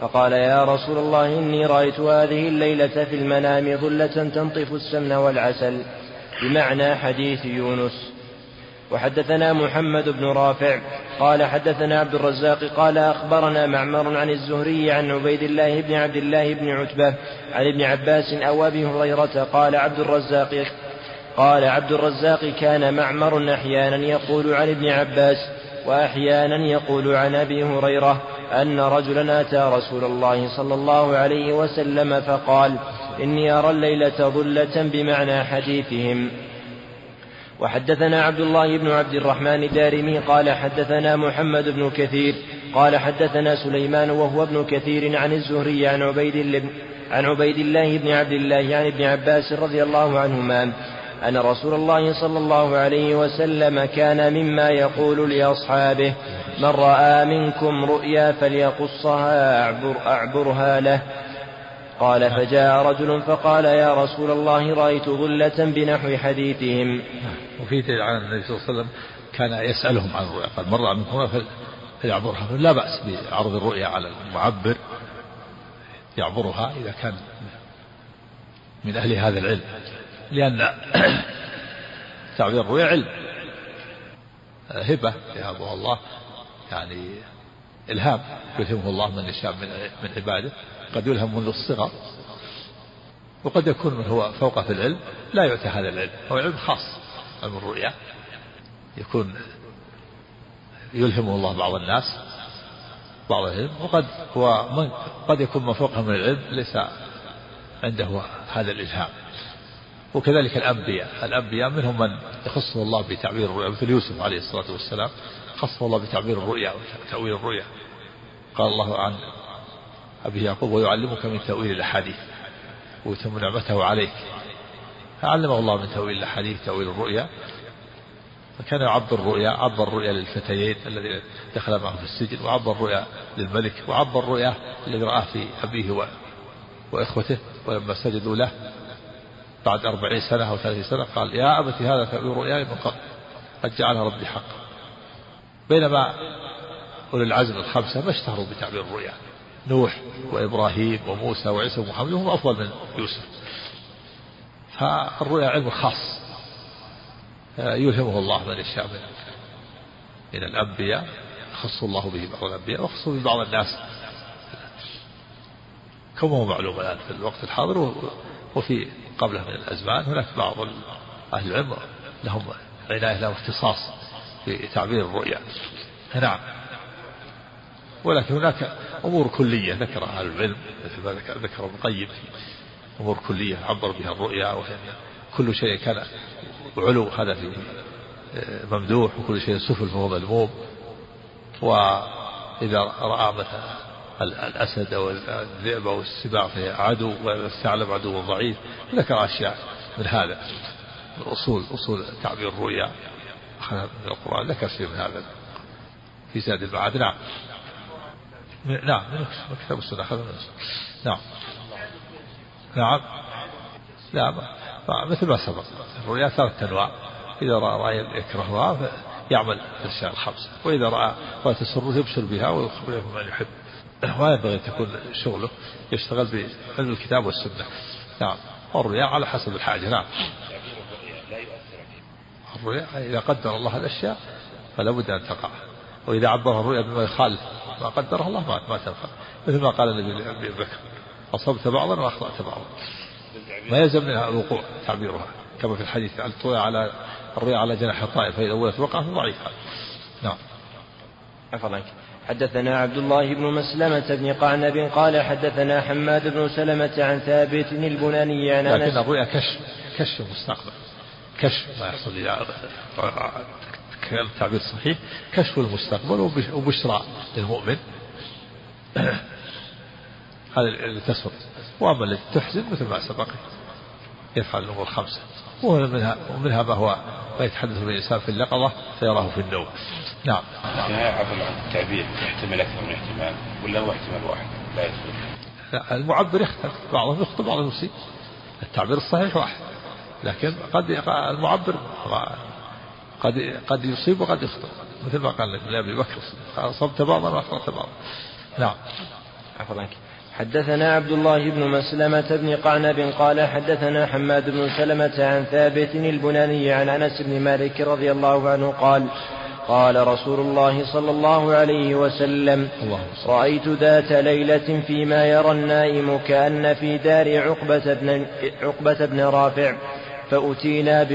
فقال يا رسول الله إني رأيت هذه الليلة في المنام ظلة تنطف السمن والعسل بمعنى حديث يونس. وحدثنا محمد بن رافع قال حدثنا عبد الرزاق قال أخبرنا معمر عن الزهري عن عبيد الله بن عبد الله بن عتبة عن ابن عباس أو أبي هريرة قال عبد الرزاق قال عبد الرزاق كان معمر أحيانا يقول عن ابن عباس وأحيانا يقول عن أبي هريرة. أن رجلا أتى رسول الله صلى الله عليه وسلم فقال إني أرى الليلة ظلة بمعنى حديثهم. وحدثنا عبد الله بن عبد الرحمن الدارمي قال حدثنا محمد بن كثير قال حدثنا سليمان وهو ابن كثير عن الزهري عن عبيد عن عبيد الله بن عبد الله عن ابن عباس رضي الله عنهما أن رسول الله صلى الله عليه وسلم كان مما يقول لأصحابه من رأى منكم رؤيا فليقصها أعبر أعبرها له. قال فجاء رجل فقال يا رسول الله رأيت ظلة بنحو حديثهم. وفي دليل على النبي صلى الله عليه وسلم كان يسألهم عن الرؤيا قال من رأى منكم فليعبرها. لا بأس بعرض الرؤيا على المعبر يعبرها إذا كان من أهل هذا العلم. لأن تعبير الرؤيا علم. هبة يهبها الله يعني إلهام يلهمه الله من يشاء من من عباده قد يلهم منذ الصغر. وقد يكون من هو فوقه في العلم لا يؤتى هذا العلم هو علم خاص علم الرؤيا. يكون يلهمه الله بعض الناس بعض العلم وقد هو من قد يكون من فوقه من العلم ليس عنده هذا الإلهام. وكذلك الأنبياء. الأنبياء منهم من يخصه الله بتعبير الرؤيا مثل يوسف عليه الصلاة والسلام خصه الله بتعبير الرؤيا وتأويل الرؤيا. قال الله عن أبي يعقوب ويعلمك من تأويل الأحاديث ويتم نعمته عليك. فعلمه الله من تأويل الأحاديث تأويل الرؤيا. فكان يعبر الرؤيا عبر الرؤيا للفتيين الذين دخل معه في السجن وعبر الرؤيا للملك وعبر الرؤيا الذي رآه في أبيه وإخوته ولما سجدوا له بعد أربعين سنة أو ثلاثين سنة قال يا أبت هذا تأويل رؤياي من قبل قد جعلها ربي حقا. بينما أولي العزم الخمسة ما اشتهروا بتعبير الرؤيا نوح وإبراهيم وموسى وعيسى ومحمد هم أفضل من يوسف. فالرؤيا علم خاص يلهمه الله من يشاء من من الأنبياء خص الله به بعض الأنبياء وخص به بعض الناس. كما هو معلوم الآن في الوقت الحاضر وفي قبله من الأزمان هناك بعض أهل العلم لهم عناية لهم اختصاص في تعبير الرؤيا. نعم. ولكن هناك أمور كلية ذكرها أهل العلم مثل ما ذكر ابن القيم أمور كلية عبر بها الرؤيا كل شيء كان علو هذا في ممدوح وكل شيء سفل فهو مذموم وإذا رأى مثلا الأسد أو الذئب أو السباع فهي عدو والثعلب عدو ضعيف ذكر أشياء من هذا. من أصول أصول تعبير الرؤيا. من القرآن ذكر شيء من هذا. في زاد المعاد نعم. نعم من كتاب السنة أخذ من نعم. نعم. لا مثل ما سبق الرؤيا ثلاثة أنواع. إذا رأى رأي يكرهها يعمل الأشياء الخمسة وإذا رأى رأى تسره يبشر بها ويخبره من يحب. ما ينبغي أن تكون شغله يشتغل بعلم الكتاب والسنة. نعم. الرؤيا على حسب الحاجة. نعم. الرؤيا إذا قدر الله الأشياء فلا بد أن تقع. وإذا عبر الرؤيا بما يخالف ما قدره الله ما ما تنفع. مثل ما قال النبي أبي بكر أصبت بعضا وأخطأت بعضا. ما يلزم منها الوقوع تعبيرها كما في الحديث على الرؤيا على جناح الطائر فإذا أولت وقع ضعيفة. نعم. عفوا عنك. حدثنا عبد الله بن مسلمة بن قعنب قال حدثنا حماد بن سلمة عن ثابت البناني عن لكن الرؤيا كشف كشف المستقبل. كشف ما يحصل إذا التعبير صحيح كشف المستقبل وبشرى للمؤمن. هذا اللي تسر وأما التي تحزن مثل ما سبق يفعل الأمور الخمسة. ومنها ومنها ما هو ما يتحدث به الانسان في اليقظه فيراه في النوم. نعم. عفوا عن التعبير يحتمل أكثر من احتمال ولا هو احتمال واحد؟ لا يدخل. لا المعبر يختلف. بعضهم يخطئ بعضهم يصيب. التعبير الصحيح واحد. لكن قد المعبر قد قد يصيب وقد يخطئ مثل ما قال لابي بكر اصبت بعضا واخطات بعضا نعم. عفوا. عنك حدثنا عبد الله بن مسلمة بن قعنب قال حدثنا حماد بن سلمة عن ثابت البناني عن أنس بن مالك رضي الله عنه قال قال رسول الله صلى الله عليه وسلم رأيت ذات ليلة فيما يرى النائم كأن في دار عقبة بن, عقبة بن رافع فأتينا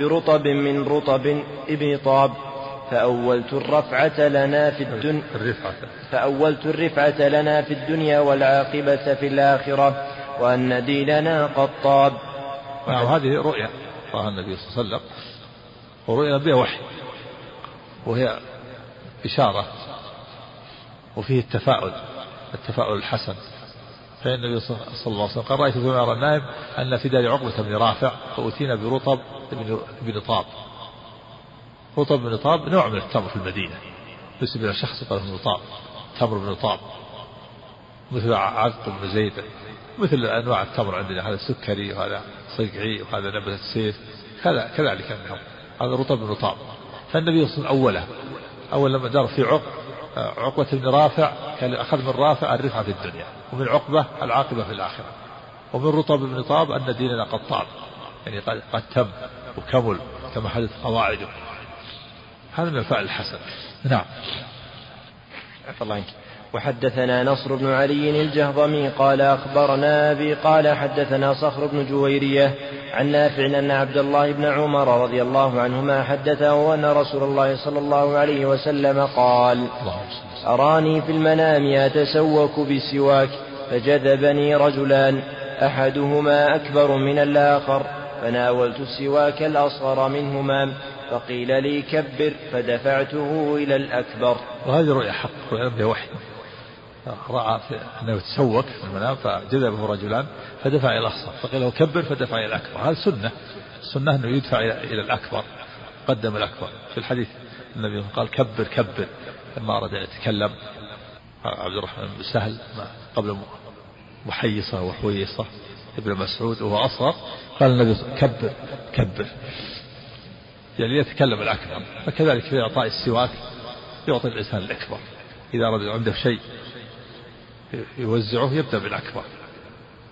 برطب من رطب ابن طاب. فأولت الرفعة لنا في الدنيا فأولت الرفعة لنا في الدنيا والعاقبة في الآخرة وأن ديننا قد طاب. نعم هذه رؤيا رأى النبي صلى الله عليه وسلم ورؤيا بها وحي وهي إشارة وفيه التفاؤل التفاؤل الحسن. فإن النبي صلى الله عليه وسلم قال رأيت فيما يرى النائم أن في دار عقبة بن رافع فأتينا برطب بن طاب. رطب بن طاب نوع من التمر في المدينة نسب إلى شخص قال بن طاب تمر بن طاب مثل عذق بن زيد مثل أنواع التمر عندنا هذا سكري وهذا صقعي وهذا نبتة السيف كذا كذلك أنهم هذا رطب بن طاب. فالنبي صلى الله عليه وسلم أوله أول لما دار في عقب عقبة بن رافع كان أخذ من رافع الرفعة في الدنيا ومن عقبة العاقبة في الآخرة. ومن رطب بن طاب أن ديننا قد طاب يعني قد تم وكمل كما حدث قواعده. هذا من الفعل الحسن نعم. عفى الله عنك. وحدثنا نصر بن علي الجهضمي قال أخبرنا أبي قال حدثنا صخر بن جويرية عن نافع أن عبد الله بن عمر رضي الله عنهما حدثه أن رسول الله صلى الله عليه وسلم قال أراني في المنام أتسوك بسواك فجذبني رجلان أحدهما أكبر من الآخر فناولت السواك الأصغر منهما فقيل لي كبر فدفعته إلى الأكبر. وهذه رؤيا حق رؤيا وحي. رأى أنه يتسوق في المنام فجذبه رجلان فدفع إلى الأصغر فقيل له كبر فدفع إلى الأكبر. هذا سنة. السنة أنه يدفع إلى الأكبر قدم الأكبر. في الحديث النبي قال كبر كبر. لما أراد أن يتكلم عبد الرحمن بن سهل قبل محيصة وحويصة ابن مسعود وهو أصغر قال النبي كبر كبر. يعني يتكلم الأكبر فكذلك في إعطاء السواك يعطي الإنسان الأكبر. إذا أراد عنده شيء يوزعه يبدأ بالأكبر.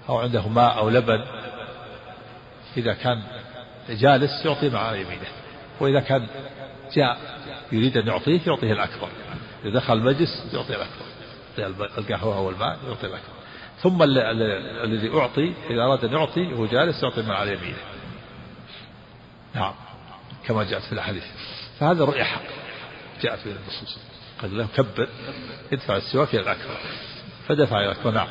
أو عنده ماء أو لبن إذا كان جالس يعطي مع يمينه وإذا كان جاء يريد أن يعطيه يعطيه الأكبر. إذا دخل المجلس يعطي الأكبر. القهوة والماء يعطي الأكبر. ثم الذي أعطي إذا أراد أن يعطي وهو جالس يعطي من على يمينه. نعم. كما جاءت في الأحاديث. فهذا رؤية حق. جاءت في النصوص قال له كبر ادفع السواك إلى الأكبر. فدفع إلى الأكبر. نعم.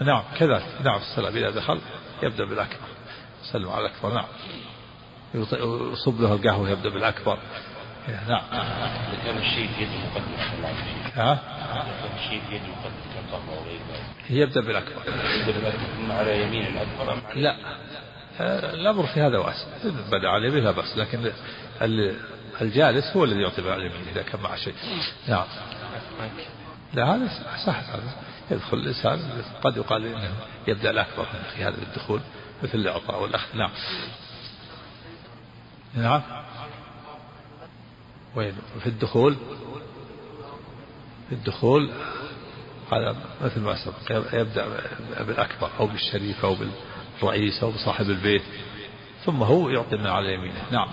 نعم كذلك. نعم السلام إذا دخل يبدأ بالأكبر. سلم على الأكبر. نعم. يصب له القهوة يبدأ بالأكبر. نعم. كان الشيء في يد المقدم ها؟ الشيء في يد المقدم وغير ذلك يبدأ بالأكبر. على يمين الأكبر. لا. الأمر في هذا واسع. بدأ على يمين لا بأس. لكن الجالس هو الذي يعطي على إذا كان معه شيء. نعم. لا هذا صح. هذا يدخل الإنسان قد يقال إنه يبدأ الأكبر في هذا الدخول مثل الإعطاء والأخذ. نعم. نعم. وين؟ في الدخول؟ في الدخول؟ هذا مثل ما سبق يبدأ بالأكبر أو بالشريف أو بالرئيس أو بصاحب البيت ثم هو يعطي من على يمينه. نعم.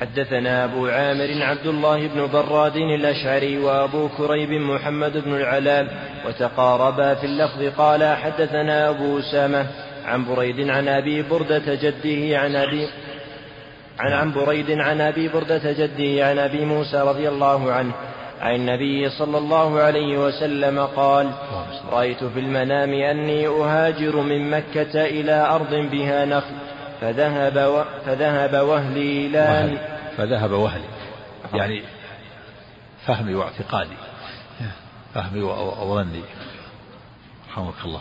حدثنا أبو عامر عبد الله بن براد الأشعري وأبو كريب محمد بن العلاء وتقاربا في اللفظ قال حدثنا أبو أسامة عن بريد عن أبي بردة جده عن أبي عن عن بريد عن أبي بردة جده عن أبي موسى رضي الله عنه عن النبي صلى الله عليه وسلم قال رأيت في المنام أني أهاجر من مكة إلى أرض بها نخل فذهب و... فذهب وهلي إلى وهل. فذهب وهلي. يعني فهمي واعتقادي. فهمي وظني. رحمك الله.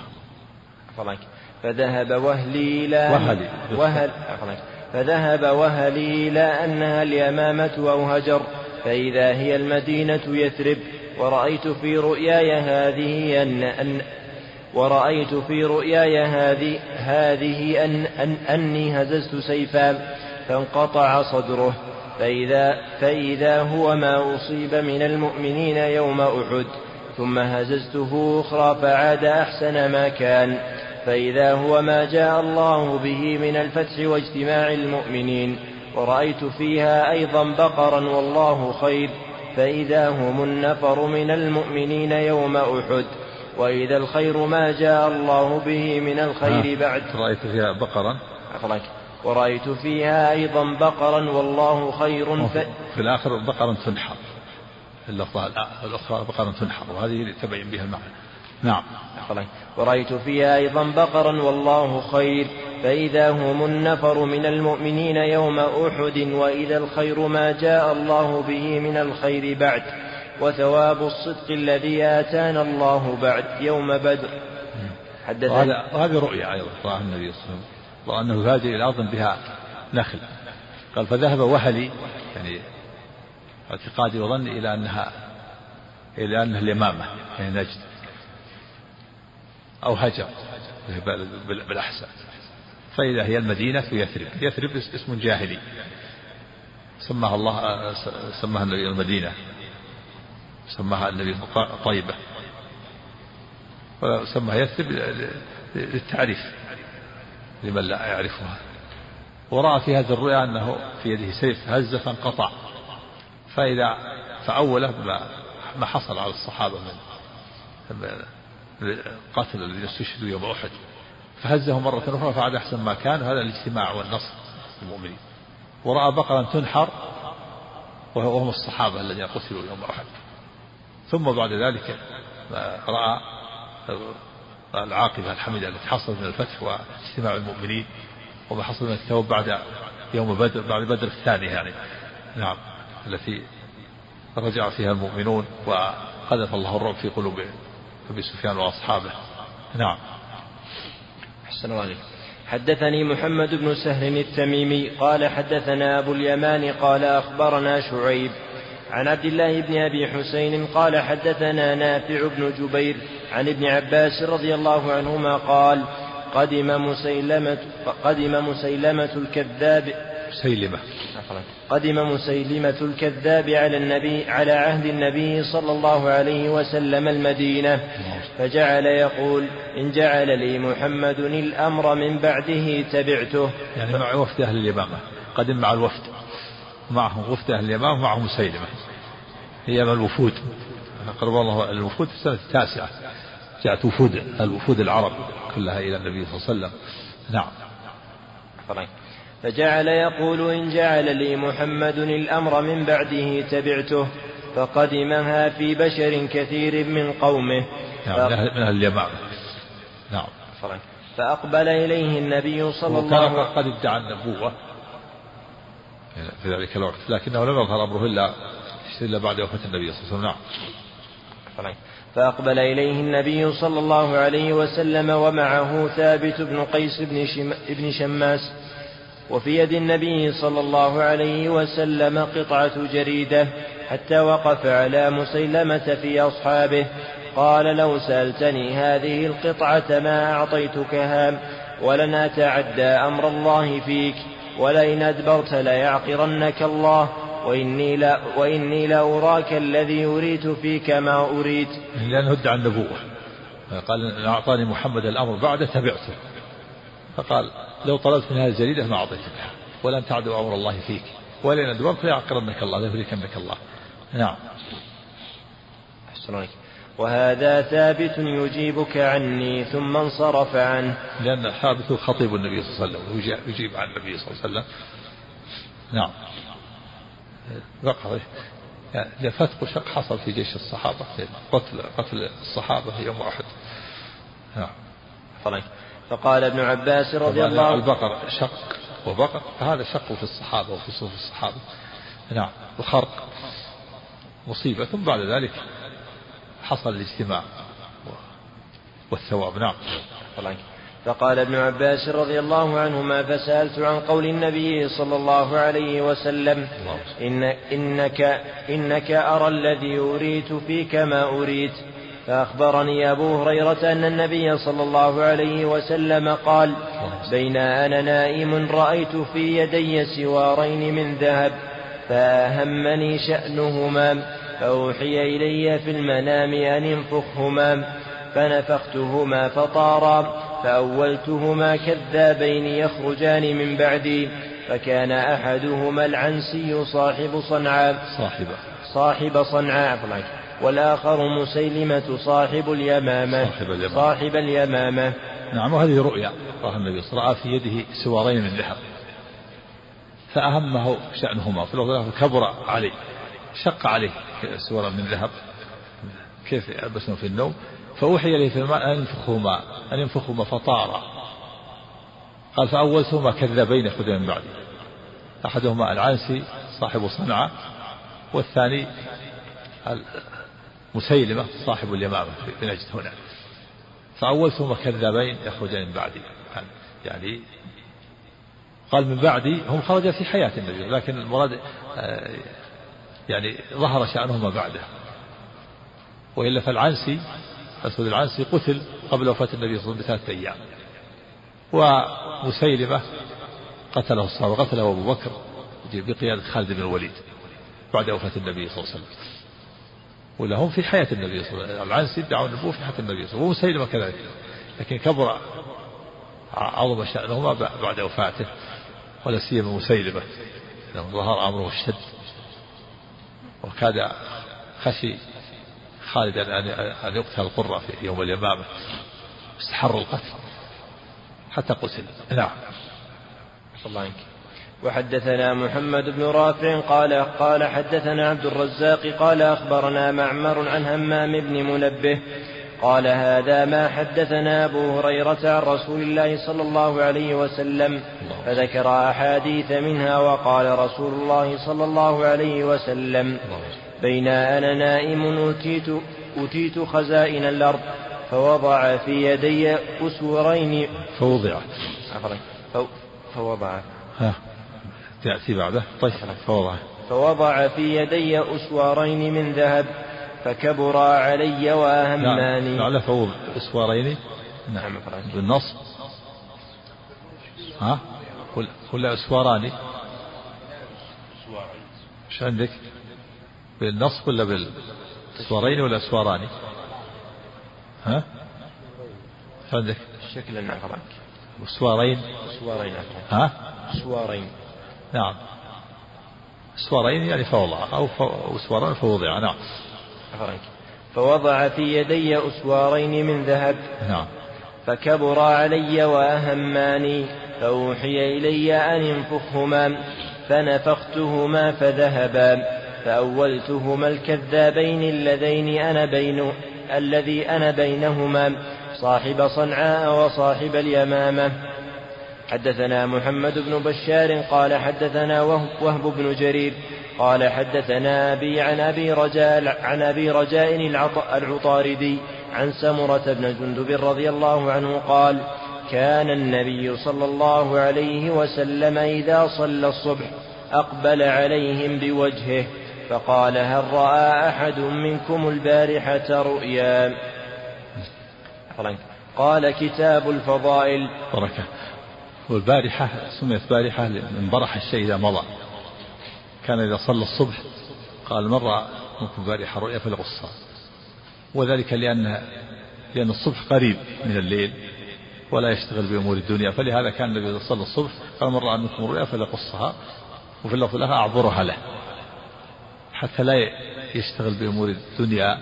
فذهب وهلي إلى وهلي. وهل فذهب وهلي إلى أنها اليمامة أو هجر فإذا هي المدينة يثرب ورأيت في رؤياي هذه أن, أن ورأيت في رؤياي هذه هذه أن, أن أني هززت سيفا فانقطع صدره. فإذا, فإذا هو ما أصيب من المؤمنين يوم أحد ثم هززته أخرى فعاد أحسن ما كان. فإذا هو ما جاء الله به من الفتح واجتماع المؤمنين. ورأيت فيها أيضا بقرا والله خير فإذا هم النفر من المؤمنين يوم أحد وإذا الخير ما جاء الله به من الخير بعد. رأيت فيها بقرا؟ ورأيت فيها أيضا بقرا والله خير ف... في الآخر بقرا تنحر. اللفظة الأخرى بقرا تنحر وهذه تبين بها المعنى. نعم. ورأيت فيها أيضا بقرا والله خير فإذا هم النفر من المؤمنين يوم أحد وإذا الخير ما جاء الله به من الخير بعد وثواب الصدق الذي آتانا الله بعد يوم بدر. حدثنا وهذه رؤيا أيضا رآها النبي صلى الله عليه وسلم. رأى أنه يهاجر إلى أرض بها نخل. قال فذهب وهلي. يعني اعتقادي وظني إلى أنها إلى أنها اليمامة يعني نجد. أو هجر بالأحسن. فإذا هي المدينة يثرب. يثرب اسم جاهلي. سماها الله سماها النبي المدينة. سماها النبي طيبة وسماها يثرب للتعريف لمن لا يعرفها. ورأى في هذه الرؤيا أنه في يده سيف هز فانقطع فإذا فأوله بما ما حصل على الصحابة من قتل الذين استشهدوا يوم أحد. فهزه مرة أخرى فعاد أحسن ما كان هذا الاجتماع والنصر المؤمنين. ورأى بقرا تنحر وهم الصحابة الذين قتلوا يوم أحد. ثم بعد ذلك رأى العاقبة الحميدة التي حصلت من الفتح واجتماع المؤمنين وما حصل من التوب بعد يوم بدر بعد بدر الثانية يعني. نعم التي رجع فيها المؤمنون وقذف الله الرعب في قلوب أبي سفيان وأصحابه. نعم. أحسن الله حدثني محمد بن سهل التميمي قال حدثنا أبو اليمان قال أخبرنا شعيب عن عبد الله بن أبي حسين قال حدثنا نافع بن جبير عن ابن عباس رضي الله عنهما قال قدم مسيلمة قدم مسيلمة الكذاب مسيلمة قدم مسيلمة الكذاب على النبي على عهد النبي صلى الله عليه وسلم المدينة فجعل يقول إن جعل لي محمد الأمر من بعده تبعته. يعني مع وفد أهل اليمامة قدم مع الوفد معهم وفد أهل اليمامة معهم مسيلمة. هي من الوفود؟ قرب الله الوفود في السنة التاسعة. جاءت وفود الوفود العرب كلها إلى النبي صلى الله عليه وسلم. نعم. فجعل يقول إن جعل لي محمد الأمر من بعده تبعته فقدمها في بشر كثير من قومه. نعم من أهل اليمامة. نعم. فأقبل إليه النبي صلى الله عليه وسلم قد ادعى النبوة في ذلك الوقت لكنه لم يظهر أمره إلا إلا بعد وفاة النبي صلى الله عليه وسلم. نعم. فأقبل إليه النبي صلى الله عليه وسلم ومعه ثابت بن قيس بن, شم بن شماس وفي يد النبي صلى الله عليه وسلم قطعة جريدة حتى وقف على مسيلمة في أصحابه. قال لو سألتني هذه القطعة ما أعطيتكها ولن أتعدى أمر الله فيك ولئن أدبرت ليعقرنك الله وإني لا وإني لأراك الذي أريت فيك ما أريد لأنه ادعى النبوة. قال أعطاني محمد الأمر بعد تبعته. فقال لو طلبت من هذه الجريدة ما أعطيتك ولن تعدو أمر الله فيك. ولن أدبرت ليعقرنك الله ليهلكنك الله. نعم. أحسن وهذا ثابت يجيبك عني ثم انصرف عنه. لأن ثابت خطيب النبي صلى الله عليه وسلم. يجيب عن النبي صلى الله عليه وسلم. نعم. بقى يعني فتق وشق حصل في جيش الصحابة. قتل قتل الصحابة يوم أحد. نعم. فقال ابن عباس رضي الله عنه. البقر شق وبقر. فهذا شق في الصحابة وفي صوف الصحابة. نعم وخرق مصيبة. ثم بعد ذلك حصل الاجتماع والثواب. نعم. فقال ابن عباس رضي الله عنهما فسألت عن قول النبي صلى الله عليه وسلم إن إنك, إنك أرى الذي أريت فيك ما أريت. فأخبرني أبو هريرة أن النبي صلى الله عليه وسلم قال بين أنا نائم رأيت في يدي سوارين من ذهب فأهمني شأنهما فأوحي إلي في المنام أن انفخهما فنفختهما فطارا فأولتهما كذابين يخرجان من بعدي فكان أحدهما العنسي صاحب صنعاء. صاحب. صاحب صنعاء. والآخر مسيلمة صاحب اليمامة. صاحب اليمامة, صاحب اليمامة. نعم وهذه رؤيا رأى النبي صلى الله عليه وسلم. في يده سوارين من ذهب. فأهمه شأنهما. فكبر عليه شق عليه سوارا من ذهب. كيف يلبسهم في النوم؟ فأوحي إليه في الماء أن ينفخهما أن ينفخهما فطارا. قال فأولتهما كذابين يخرجون من بعدي أحدهما العنسي صاحب صنعاء والثاني مسيلمة صاحب اليمامة في نجد هنا. فأولتهما كذابين يخرجان من بعدي. يعني قال من بعدي هم خرجا في حياة النبي لكن المراد آه، يعني ظهر شأنهما بعده. وإلا فالعنسي أسود العنسي قتل قبل وفاة النبي صلى الله عليه وسلم بثلاثة أيام. ومسيلمة قتله الصحابة قتله أبو بكر بقيادة خالد بن الوليد بعد وفاة النبي صلى الله عليه وسلم. ولا هم في حياة النبي صلى الله عليه وسلم. العنسي ادعوا النبوة في حياة النبي صلى الله عليه وسلم. ومسيلمة كذلك. لكن كبر عظم شأنهما بعد وفاته ولا سيما مسيلمة لأنه ظهر أمره الشد. وكاد خشي خالد أن يقتل القرة في يوم اليمامة. استحر القتل. حتى قتل. نعم. الله عنك وحدثنا محمد بن رافع قال قال حدثنا عبد الرزاق قال أخبرنا معمر عن همام بن منبه قال هذا ما حدثنا أبو هريرة عن رسول الله صلى الله عليه وسلم فذكر أحاديث منها وقال رسول الله صلى الله عليه وسلم بين أنا نائم أوتيت, أوتيت خزائن الأرض فوضع في يدي أسورين فوضع. فوضع. ها. تأتي بعده. طيب فوضع فوضع في يدي أسوارين من ذهب فكبرا علي وأهماني. نعم لعل فوض أسوارين. نعم بالنصب. ها؟ ولا أسواران. إيش عندك؟ بالنصب ولا بالأسوارين ولا أسواران؟ ها؟ إيش عندك؟ شكلا نعم أسوارين. أسوارين ها؟ أسوارين. نعم. أسوارين يعني فوضع أو أسواران فوضع نعم. فوضع في يدي أسوارين من ذهب. نعم. فكبر علي وأهماني فأوحي إلي أن انفخهما فنفختهما فذهبا فأولتهما الكذابين اللذين أنا بين الذي أنا بينهما صاحب صنعاء وصاحب اليمامة. حدثنا محمد بن بشار قال حدثنا وهب بن جرير قال حدثنا أبي عن أبي رجاء عن أبي رجاء العطاردي عن سمرة بن جندب رضي الله عنه قال كان النبي صلى الله عليه وسلم إذا صلى الصبح أقبل عليهم بوجهه فقال هل رأى أحد منكم البارحة رؤيا؟ قال كتاب الفضائل. بركة والبارحة سميت بارحة من برح الشيء إذا مضى. كان إذا صلى الصبح قال مرة منكم بارحة رؤيا فلغصها وذلك لأن لأن الصبح قريب من الليل ولا يشتغل بأمور الدنيا. فلهذا كان النبي إذا صلى الصبح قال رأى منكم رؤيا فليقصها وفي اللفظ الآخر أعبرها له. حتى لا يشتغل بأمور الدنيا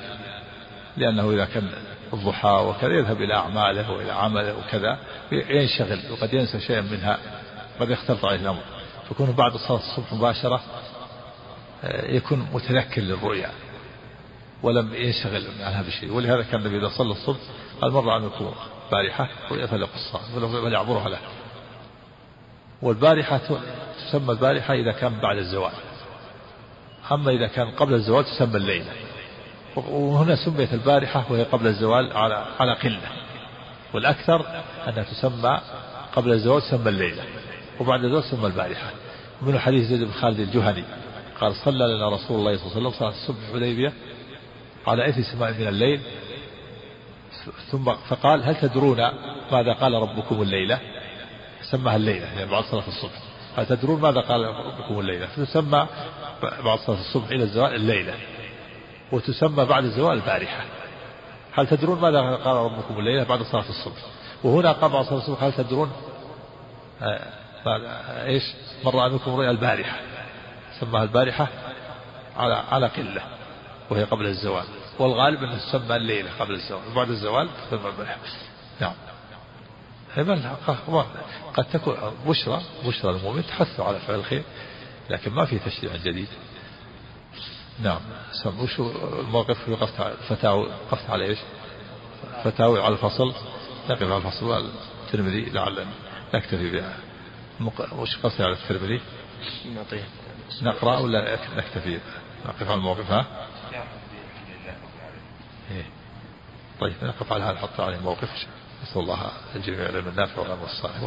لأنه إذا كان الضحى وكذا يذهب إلى أعماله وإلى عمله وكذا ينشغل وقد ينسى شيئا منها قد يختلط عليه الأمر. فكونه بعد صلاة الصبح مباشرة آه، يكون متذكر للرؤيا ولم ينشغل عنها بشيء ولهذا كان النبي إذا صلى الصبح قال مر عن يكون بارحة فليقصها فليعبرها له والبارحة تسمى البارحة إذا كان بعد الزوال. أما إذا كان قبل الزوال تسمى الليلة. وهنا سميت البارحة وهي قبل الزوال على على قلة. والأكثر أنها تسمى قبل الزوال تسمى الليلة وبعد الزوال تسمى البارحة. من حديث زيد بن خالد الجهني قال صلى لنا رسول الله صلى الله عليه وسلم صلاة الصبح حديبية على إثر سماء من الليل. ثم فقال هل تدرون ماذا قال ربكم الليلة؟ سماها الليلة يعني بعد صلاة الصبح. هل تدرون ماذا قال ربكم الليلة؟ فتسمى بعد صلاة الصبح إلى الزوال الليلة. وتسمى بعد الزوال البارحة. هل تدرون ماذا قال ربكم الليلة بعد صلاة الصبح؟ وهنا قال بعد صلاة الصبح هل تدرون؟ آه إيش؟ مر منكم رؤيا البارحة. سماها البارحة على على قلة وهي قبل الزوال. والغالب أنه تسمى الليلة قبل الزوال. وبعد الزوال تسمى البارحة. نعم. قد تكون بشرى بشرى المؤمن تحث على فعل الخير لكن ما في تشريع جديد. نعم سم وشو الموقف وقفت على الفتاوي وقفت على إيش؟ فتاوي على الفصل نقف على الفصل الترمذي لعل نكتفي بها وش قصدي على الترمذي؟ نقرأ ولا نكتفي؟ نقف على الموقف ها؟ إيه. طيب نقف على هذا نحط عليه موقف نسأل الله الجميع العلم النافع والعمل الصالح